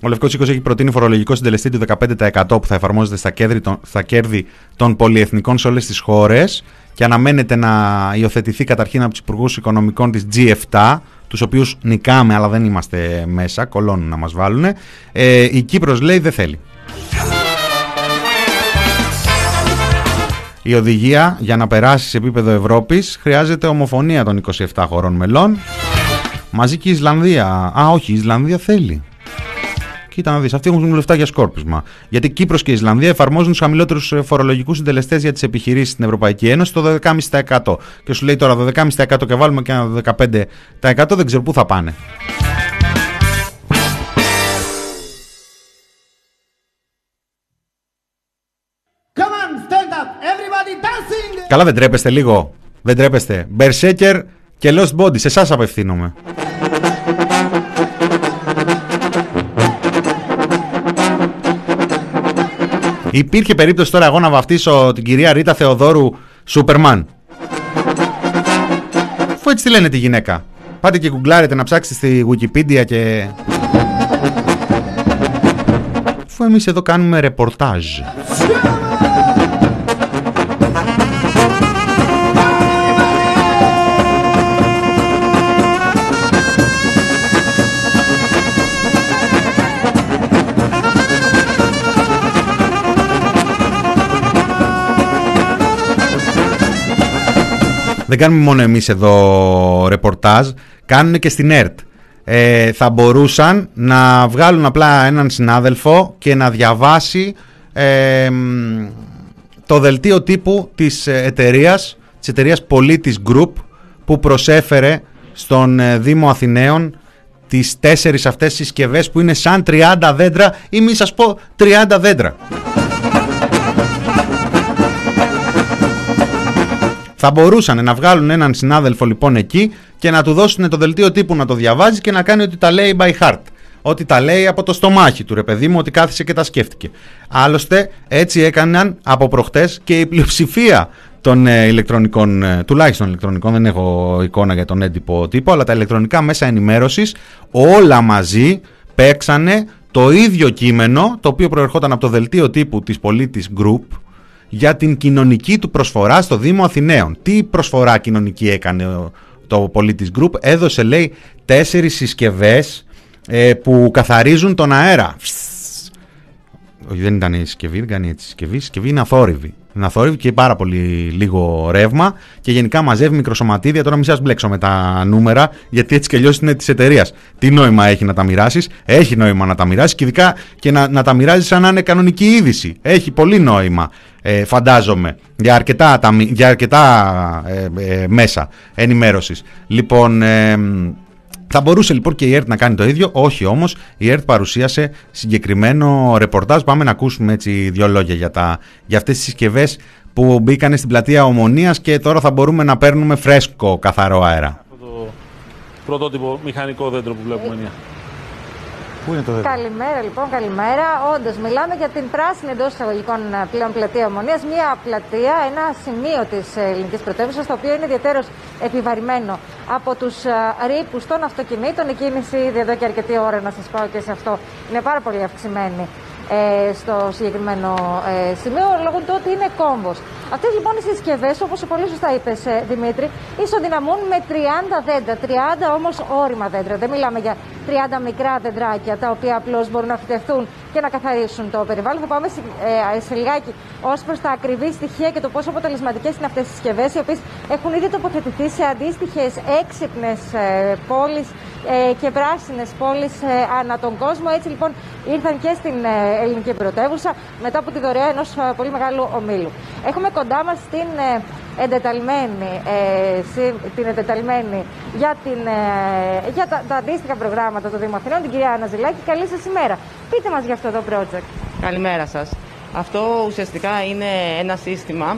Ο Λευκός Οίκος έχει προτείνει φορολογικό συντελεστή του 15% που θα εφαρμόζεται στα κέρδη, των, στα κέρδη των πολυεθνικών σε όλες τις χώρες και αναμένεται να υιοθετηθεί καταρχήν από τους Υπουργούς Οικονομικών της G7, τους οποίους νικάμε αλλά δεν είμαστε μέσα, κολώνουν να μας βάλουν. Ε, η Κύπρος λέει δεν θέλει. Η οδηγία για να περάσει σε επίπεδο Ευρώπης χρειάζεται ομοφωνία των 27 χωρών μελών. Μαζί και η Ισλανδία. Α, όχι, η Ισλανδία θέλει. Κοίτα να δεις, αυτοί έχουν λεφτά για σκόρπισμα. Γιατί Κύπρος και η Ισλανδία εφαρμόζουν τους χαμηλότερους φορολογικούς συντελεστές για τις επιχειρήσεις στην Ευρωπαϊκή Ένωση το 12,5%. Και σου λέει τώρα 12,5% και βάλουμε και ένα 15% δεν ξέρω πού θα πάνε. Καλά δεν τρέπεστε λίγο. Δεν τρέπεστε. Berserker και Lost Body. Σε εσάς απευθύνομαι. Υπήρχε περίπτωση τώρα εγώ να βαφτίσω την κυρία Ρίτα Θεοδόρου Σούπερμαν. Αφού έτσι τη λένε τη γυναίκα. Πάτε και γκουγκλάρετε να ψάξετε στη Wikipedia και... Αφού εμείς εδώ κάνουμε ρεπορτάζ. Δεν κάνουμε μόνο εμείς εδώ ρεπορτάζ, κάνουν και στην ΕΡΤ. Ε, θα μπορούσαν να βγάλουν απλά έναν συνάδελφο και να διαβάσει ε, το δελτίο τύπου της εταιρείας, της εταιρείας Πολίτης Group που προσέφερε στον ε, Δήμο Αθηναίων τις τέσσερις αυτές συσκευές που είναι σαν 30 δέντρα ή μη σας πω 30 δέντρα. Θα μπορούσαν να βγάλουν έναν συνάδελφο λοιπόν εκεί και να του δώσουν το δελτίο τύπου να το διαβάζει και να κάνει ότι τα λέει by heart. Ότι τα λέει από το στομάχι του ρε παιδί μου, ότι κάθισε και τα σκέφτηκε. Άλλωστε έτσι έκαναν από προχτές και η πλειοψηφία των ε, ηλεκτρονικών, ε, τουλάχιστον ηλεκτρονικών, δεν έχω εικόνα για τον έντυπο τύπο, αλλά τα ηλεκτρονικά μέσα ενημέρωσης όλα μαζί παίξανε το ίδιο κείμενο, το οποίο προερχόταν από το δελτίο τύπου της πολίτης Group, για την κοινωνική του προσφορά στο Δήμο Αθηναίων. Τι προσφορά κοινωνική έκανε το Πολίτης Group; Έδωσε λέει τέσσερις συσκευές ε, που καθαρίζουν τον αέρα. Όχι δεν ήταν η συσκευή, δεν κάνει έτσι συσκευή. Η συσκευή είναι αθόρυβη. Είναι αθόρυβη και πάρα πολύ λίγο ρεύμα και γενικά μαζεύει μικροσωματίδια. Τώρα μην σας μπλέξω με τα νούμερα, γιατί έτσι και αλλιώς είναι της εταιρείας. Τι νόημα έχει να τα μοιράσεις, έχει νόημα να τα μοιράσεις και ειδικά και να, να τα μοιράζεις σαν να είναι κανονική είδηση. Έχει πολύ νόημα ε, φαντάζομαι, για αρκετά, για αρκετά ε, ε, μέσα ενημέρωσης. Λοιπόν, θα μπορούσε λοιπόν και η ΕΡΤ να κάνει το ίδιο, όχι όμως, η ΕΡΤ παρουσίασε συγκεκριμένο ρεπορτάζ. Πάμε να ακούσουμε έτσι δύο λόγια για, τα, για αυτές τις συσκευές που μπήκαν στην πλατεία Ομονίας και τώρα θα μπορούμε να παίρνουμε φρέσκο καθαρό αέρα. Το πρωτότυπο μηχανικό δέντρο που βλέπουμε. Πού είναι το δέντρο; Καλημέρα λοιπόν, καλημέρα. Όντως, μιλάμε για την πράσινη εντός εισαγωγικών ε, πλέον πλατεία Ομονίας. Μια πλατεία, ένα σημείο της ε, ελληνικής πρωτεύουσας, το οποίο είναι ιδιαίτερος επιβαρημένο από τους ε, ρήπους των αυτοκινήτων. Η κίνηση ήδη εδώ και αρκετή ώρα, να σας πω και σε αυτό, είναι πάρα πολύ αυξημένη. Ε, στο συγκεκριμένο ε, σημείο, λόγω του ότι είναι κόμβος. Αυτές λοιπόν οι συσκευές, όπως πολύ σωστά είπες ε, Δημήτρη, ισοδυναμούν με 30 δέντρα. 30 όμως όρημα δέντρα. Δεν μιλάμε για 30 μικρά δεντράκια τα οποία απλώς μπορούν να φυτευτούν και να καθαρίσουν το περιβάλλον. Θα πάμε σε, ε, σε λιγάκι ως προς τα ακριβή στοιχεία και το πόσο αποτελεσματικές είναι αυτές τι συσκευές, οι οποίες έχουν ήδη τοποθετηθεί σε αντίστοιχες έξυπνες ε, πόλεις ε, και πράσινες πόλεις ε, ανά τον κόσμο. Έτσι λοιπόν ήρθαν και στην ε, ελληνική πρωτεύουσα μετά από τη δωρεά ενός ε, πολύ μεγάλου ομίλου. Έχουμε κοντά μας την ε, εντεταλμένη, ε, συ- την εντεταλμένη για, την, ε, για τα, τα αντίστοιχα προγράμματα των Δήμων Αθηνών, την κυρία Αναζηλάκη. Καλή σας ημέρα. Πείτε μας για αυτό το project. Καλημέρα σας. Αυτό ουσιαστικά είναι ένα σύστημα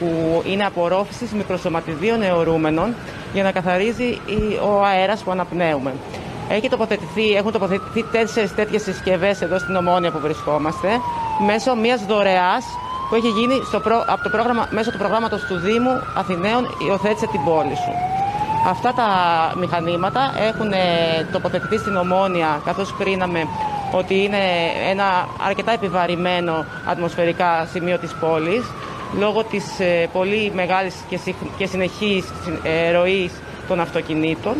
που είναι απορρόφησης μικροσωματιδίων αιωρούμενων για να καθαρίζει η- ο αέρας που αναπνέουμε. Έχει τοποθετηθεί, έχουν τοποθετηθεί τέσσερις τέτοιες συσκευές εδώ στην Ομόνια που βρισκόμαστε μέσω μιας δωρεάς που έχει γίνει στο προ- από το πρόγραμμα, μέσω του προγράμματος του Δήμου Αθηναίων «Υιοθέτησε την πόλη σου». Αυτά τα μηχανήματα έχουν ε, τοποθετηθεί στην Ομόνια καθώς κρίναμε ότι είναι ένα αρκετά επιβαρημένο ατμοσφαιρικά σημείο της πόλης λόγω της ε, πολύ μεγάλης και, συχν- και συνεχής ε, ροής των αυτοκινήτων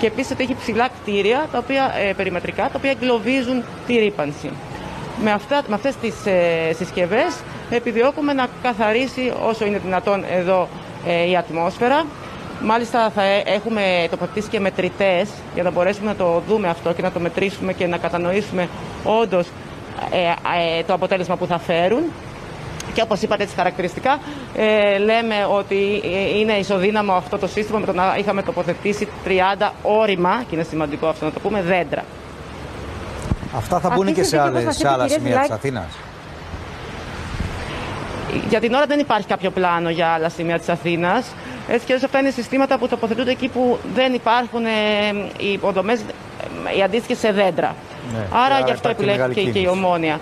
και επίσης ότι έχει ψηλά κτίρια τα οποία, ε, περιμετρικά τα οποία εγκλωβίζουν τη ρήπανση. Με, αυτά, με αυτές τις ε, συσκευές επιδιώκουμε να καθαρίσει όσο είναι δυνατόν εδώ ε, η ατμόσφαιρα. Μάλιστα θα ε- έχουμε τοποθετήσει και μετρητές για να μπορέσουμε να το δούμε αυτό και να το μετρήσουμε και να κατανοήσουμε όντως ε, ε, το αποτέλεσμα που θα φέρουν. Και όπως είπατε έτσι χαρακτηριστικά, ε, λέμε ότι ε, είναι ισοδύναμο αυτό το σύστημα με το να είχαμε τοποθετήσει 30 όρημα, και είναι σημαντικό αυτό να το πούμε, δέντρα. Αυτά θα Αυτή μπουν η και σε, συνθήκη, όπως άλλες, μας σε είπε η άλλα κυρία σημεία της Ζηλάκη, Αθήνας. Για την ώρα δεν υπάρχει κάποιο πλάνο για άλλα σημεία της Αθήνας. Έτσι και έτσι αυτά είναι συστήματα που τοποθετούνται εκεί που δεν υπάρχουν ε, οι υποδομές, ε, οι αντίστοιχες σε δέντρα. Ναι, Άρα άρα γι' αυτό υπάρχει και επιλέγει μεγάλη και, και η κίνηση. ομόνια.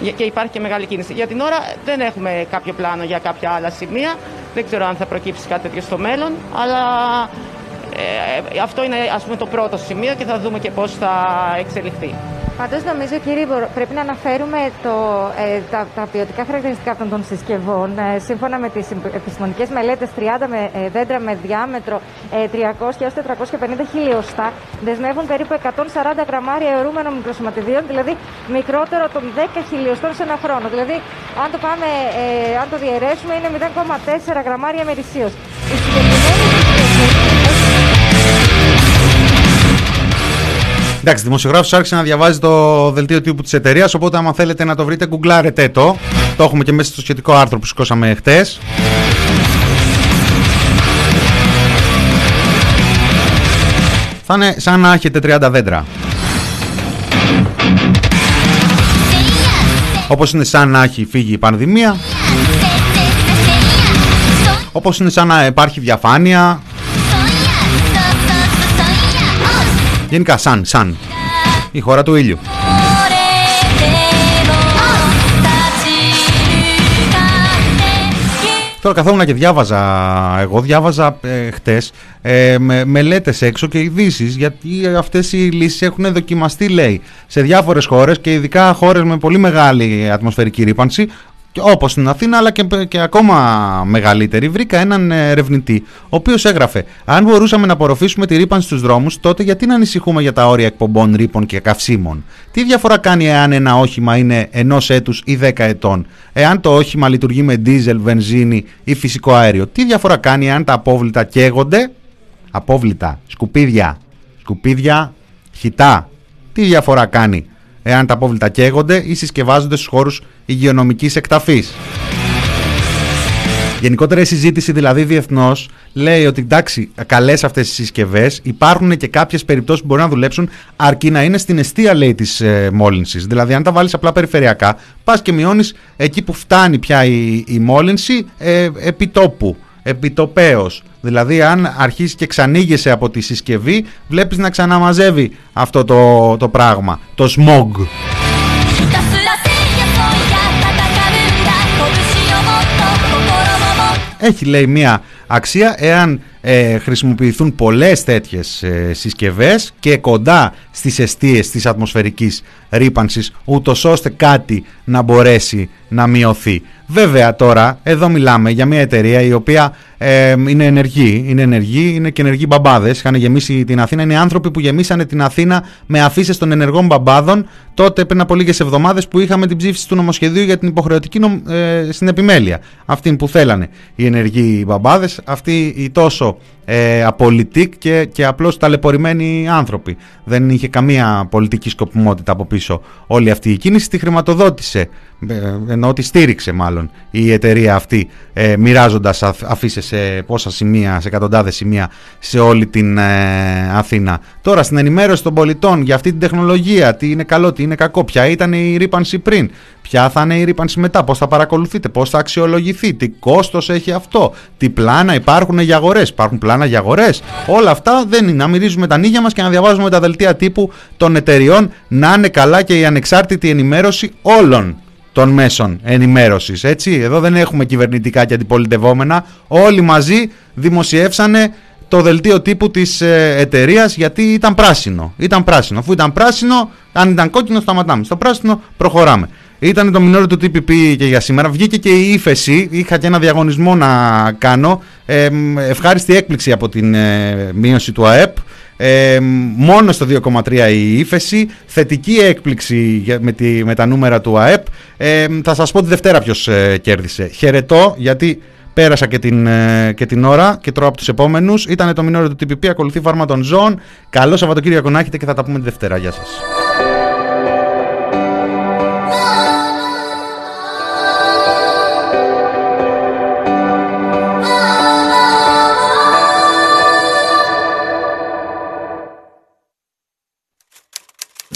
Για- Και υπάρχει και μεγάλη κίνηση. Για την ώρα δεν έχουμε κάποιο πλάνο για κάποια άλλα σημεία. Δεν ξέρω αν θα προκύψει κάτι τέτοιο στο μέλλον, αλλά ε, ε, αυτό είναι ας πούμε το πρώτο σημείο και θα δούμε και πώς θα εξελιχθεί. Πάντως, νομίζω, κύριε, μπορώ- πρέπει να αναφέρουμε το, ε, τα, τα ποιοτικά χαρακτηριστικά αυτών των συσκευών. Ε, σύμφωνα με τις επιστημονικές μελέτες, 30 με, ε, δέντρα με διάμετρο ε, 300 έως 450 χιλιοστά δεσμεύουν περίπου 140 γραμμάρια αιωρούμενων μικροσωματιδίων, δηλαδή μικρότερο των 10 χιλιοστών σε ένα χρόνο. Δηλαδή, αν το, πάμε, ε, αν το διαιρέσουμε, είναι 0,4 γραμμάρια μερισίως. Εντάξει, δημοσιογράφος άρχισε να διαβάζει το δελτίο τύπου της εταιρείας. Οπότε, άμα θέλετε να το βρείτε, γκουγκλάρετε το. Το έχουμε και μέσα στο σχετικό άρθρο που σηκώσαμε χτες. Θα είναι σαν να έχετε 30 δέντρα. Όπως είναι σαν να έχει φύγει η πανδημία. Όπως είναι σαν να υπάρχει διαφάνεια. Γενικά σαν, σαν. Η χώρα του ήλιου. Τώρα καθόμουν και διάβαζα, εγώ διάβαζα ε, χτες ε, με, μελέτες έξω και ειδήσεις γιατί αυτές οι λύσεις έχουν δοκιμαστεί λέει σε διάφορες χώρες και ειδικά χώρες με πολύ μεγάλη ατμοσφαιρική ρήπανση και όπως στην Αθήνα αλλά και, και ακόμα μεγαλύτερη βρήκα έναν ε, ερευνητή ο οποίος έγραφε αν μπορούσαμε να απορροφήσουμε τη ρήπανση στους δρόμους τότε γιατί να ανησυχούμε για τα όρια εκπομπών ρήπων και καυσίμων; Τι διαφορά κάνει εάν ένα όχημα είναι ενός έτους ή 10 ετών; Εάν το όχημα λειτουργεί με δίζελ, βενζίνη ή φυσικό αέριο; Τι διαφορά κάνει εάν τα απόβλητα καίγονται; Απόβλητα, σκουπίδια σκουπίδια, χιτά. Τι διαφορά κάνει εάν τα απόβλητα καίγονται ή συσκευάζονται στους χώρους υγειονομικής εκταφής. Γενικότερα η συζήτηση δηλαδή διεθνώς λέει ότι εντάξει, καλές αυτές οι συσκευές, υπάρχουν και κάποιες περιπτώσεις που μπορεί να δουλέψουν αρκεί να είναι στην αιστεία λέει της ε, μόλυνσης. Δηλαδή, αν τα βάλεις απλά περιφερειακά, πας και μειώνεις εκεί που φτάνει πια η, η μόλυνση ε, επιτόπου, επιτοπέως. Δηλαδή, αν αρχίσεις και ξανήγεσαι από τη συσκευή, βλέπεις να ξαναμαζεύει αυτό το, το πράγμα, το smog. Έχει λέει μία αξία εάν ε, χρησιμοποιηθούν πολλές τέτοιες ε, συσκευές και κοντά στις αιστείες της ατμοσφαιρικής ρήπανσης ούτως ώστε κάτι να μπορέσει να μειωθεί. Βέβαια τώρα εδώ μιλάμε για μια εταιρεία η οποία ε, είναι ενεργή, είναι ενεργή, είναι και ενεργοί μπαμπάδες, είχαν γεμίσει την Αθήνα, είναι άνθρωποι που γεμίσανε την Αθήνα με αφήσεις των ενεργών μπαμπάδων τότε πριν από λίγες εβδομάδες που είχαμε την ψήφιση του νομοσχεδίου για την υποχρεωτική νομ, ε, στην επιμέλεια. Αυτή που θέλανε οι ενεργοί μπαμπάδες, αυτοί οι τόσο ε, απολυτικ και, και απλώς ταλαιπωρημένοι άνθρωποι. Δεν είχε καμία πολιτική σκοπιμότητα από πίσω όλη αυτή η κίνηση, τη χρηματοδότησε. ε, ενώ ότι στήριξε μάλλον η εταιρεία αυτή ε, μοιράζοντας αφήσει σε πόσα σημεία, σε εκατοντάδες σημεία σε όλη την ε, Αθήνα. Τώρα στην ενημέρωση των πολιτών για αυτή την τεχνολογία, τι είναι καλό, τι είναι κακό, ποια ήταν η ρήπανση πριν, ποια θα είναι η ρήπανση μετά, πώς θα παρακολουθείτε, πώς θα αξιολογηθεί, τι κόστος έχει αυτό, τι πλάνα υπάρχουν για αγορές, υπάρχουν πλάνα για αγορές. Όλα αυτά δεν είναι να μυρίζουμε τα νύχια μας και να διαβάζουμε τα δελτία τύπου των εταιριών να είναι καλά και η ανεξάρτητη ενημέρωση όλων των μέσων ενημέρωσης. Έτσι, εδώ δεν έχουμε κυβερνητικά και αντιπολιτευόμενα. Όλοι μαζί δημοσιεύσανε το δελτίο τύπου της ε, εταιρείας γιατί ήταν πράσινο. Ήταν πράσινο. Αφού ήταν πράσινο, αν ήταν κόκκινο σταματάμε. Στο πράσινο προχωράμε. Ήταν το μηνόριο του TPP και για σήμερα. Βγήκε και η ύφεση. Είχα και ένα διαγωνισμό να κάνω. Ε, ευχάριστη έκπληξη από την ε, μείωση του ΑΕΠ. Ε, μόνο στο 2,3 η ύφεση. Θετική έκπληξη με, τη, με τα νούμερα του ΑΕΠ. Ε, θα σας πω τη Δευτέρα ποιος ε, κέρδισε. Χαιρετώ γιατί πέρασα και την, ε, και την ώρα και τρώω από τους επόμενους. Ήταν το μηνόριο του TPP, ακολουθεί φάρμα των ζώων. Καλό Σαββατοκύριακο να έχετε και θα τα πούμε τη Δευτέρα. Γεια σας.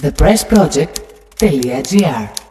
thepressproject.gr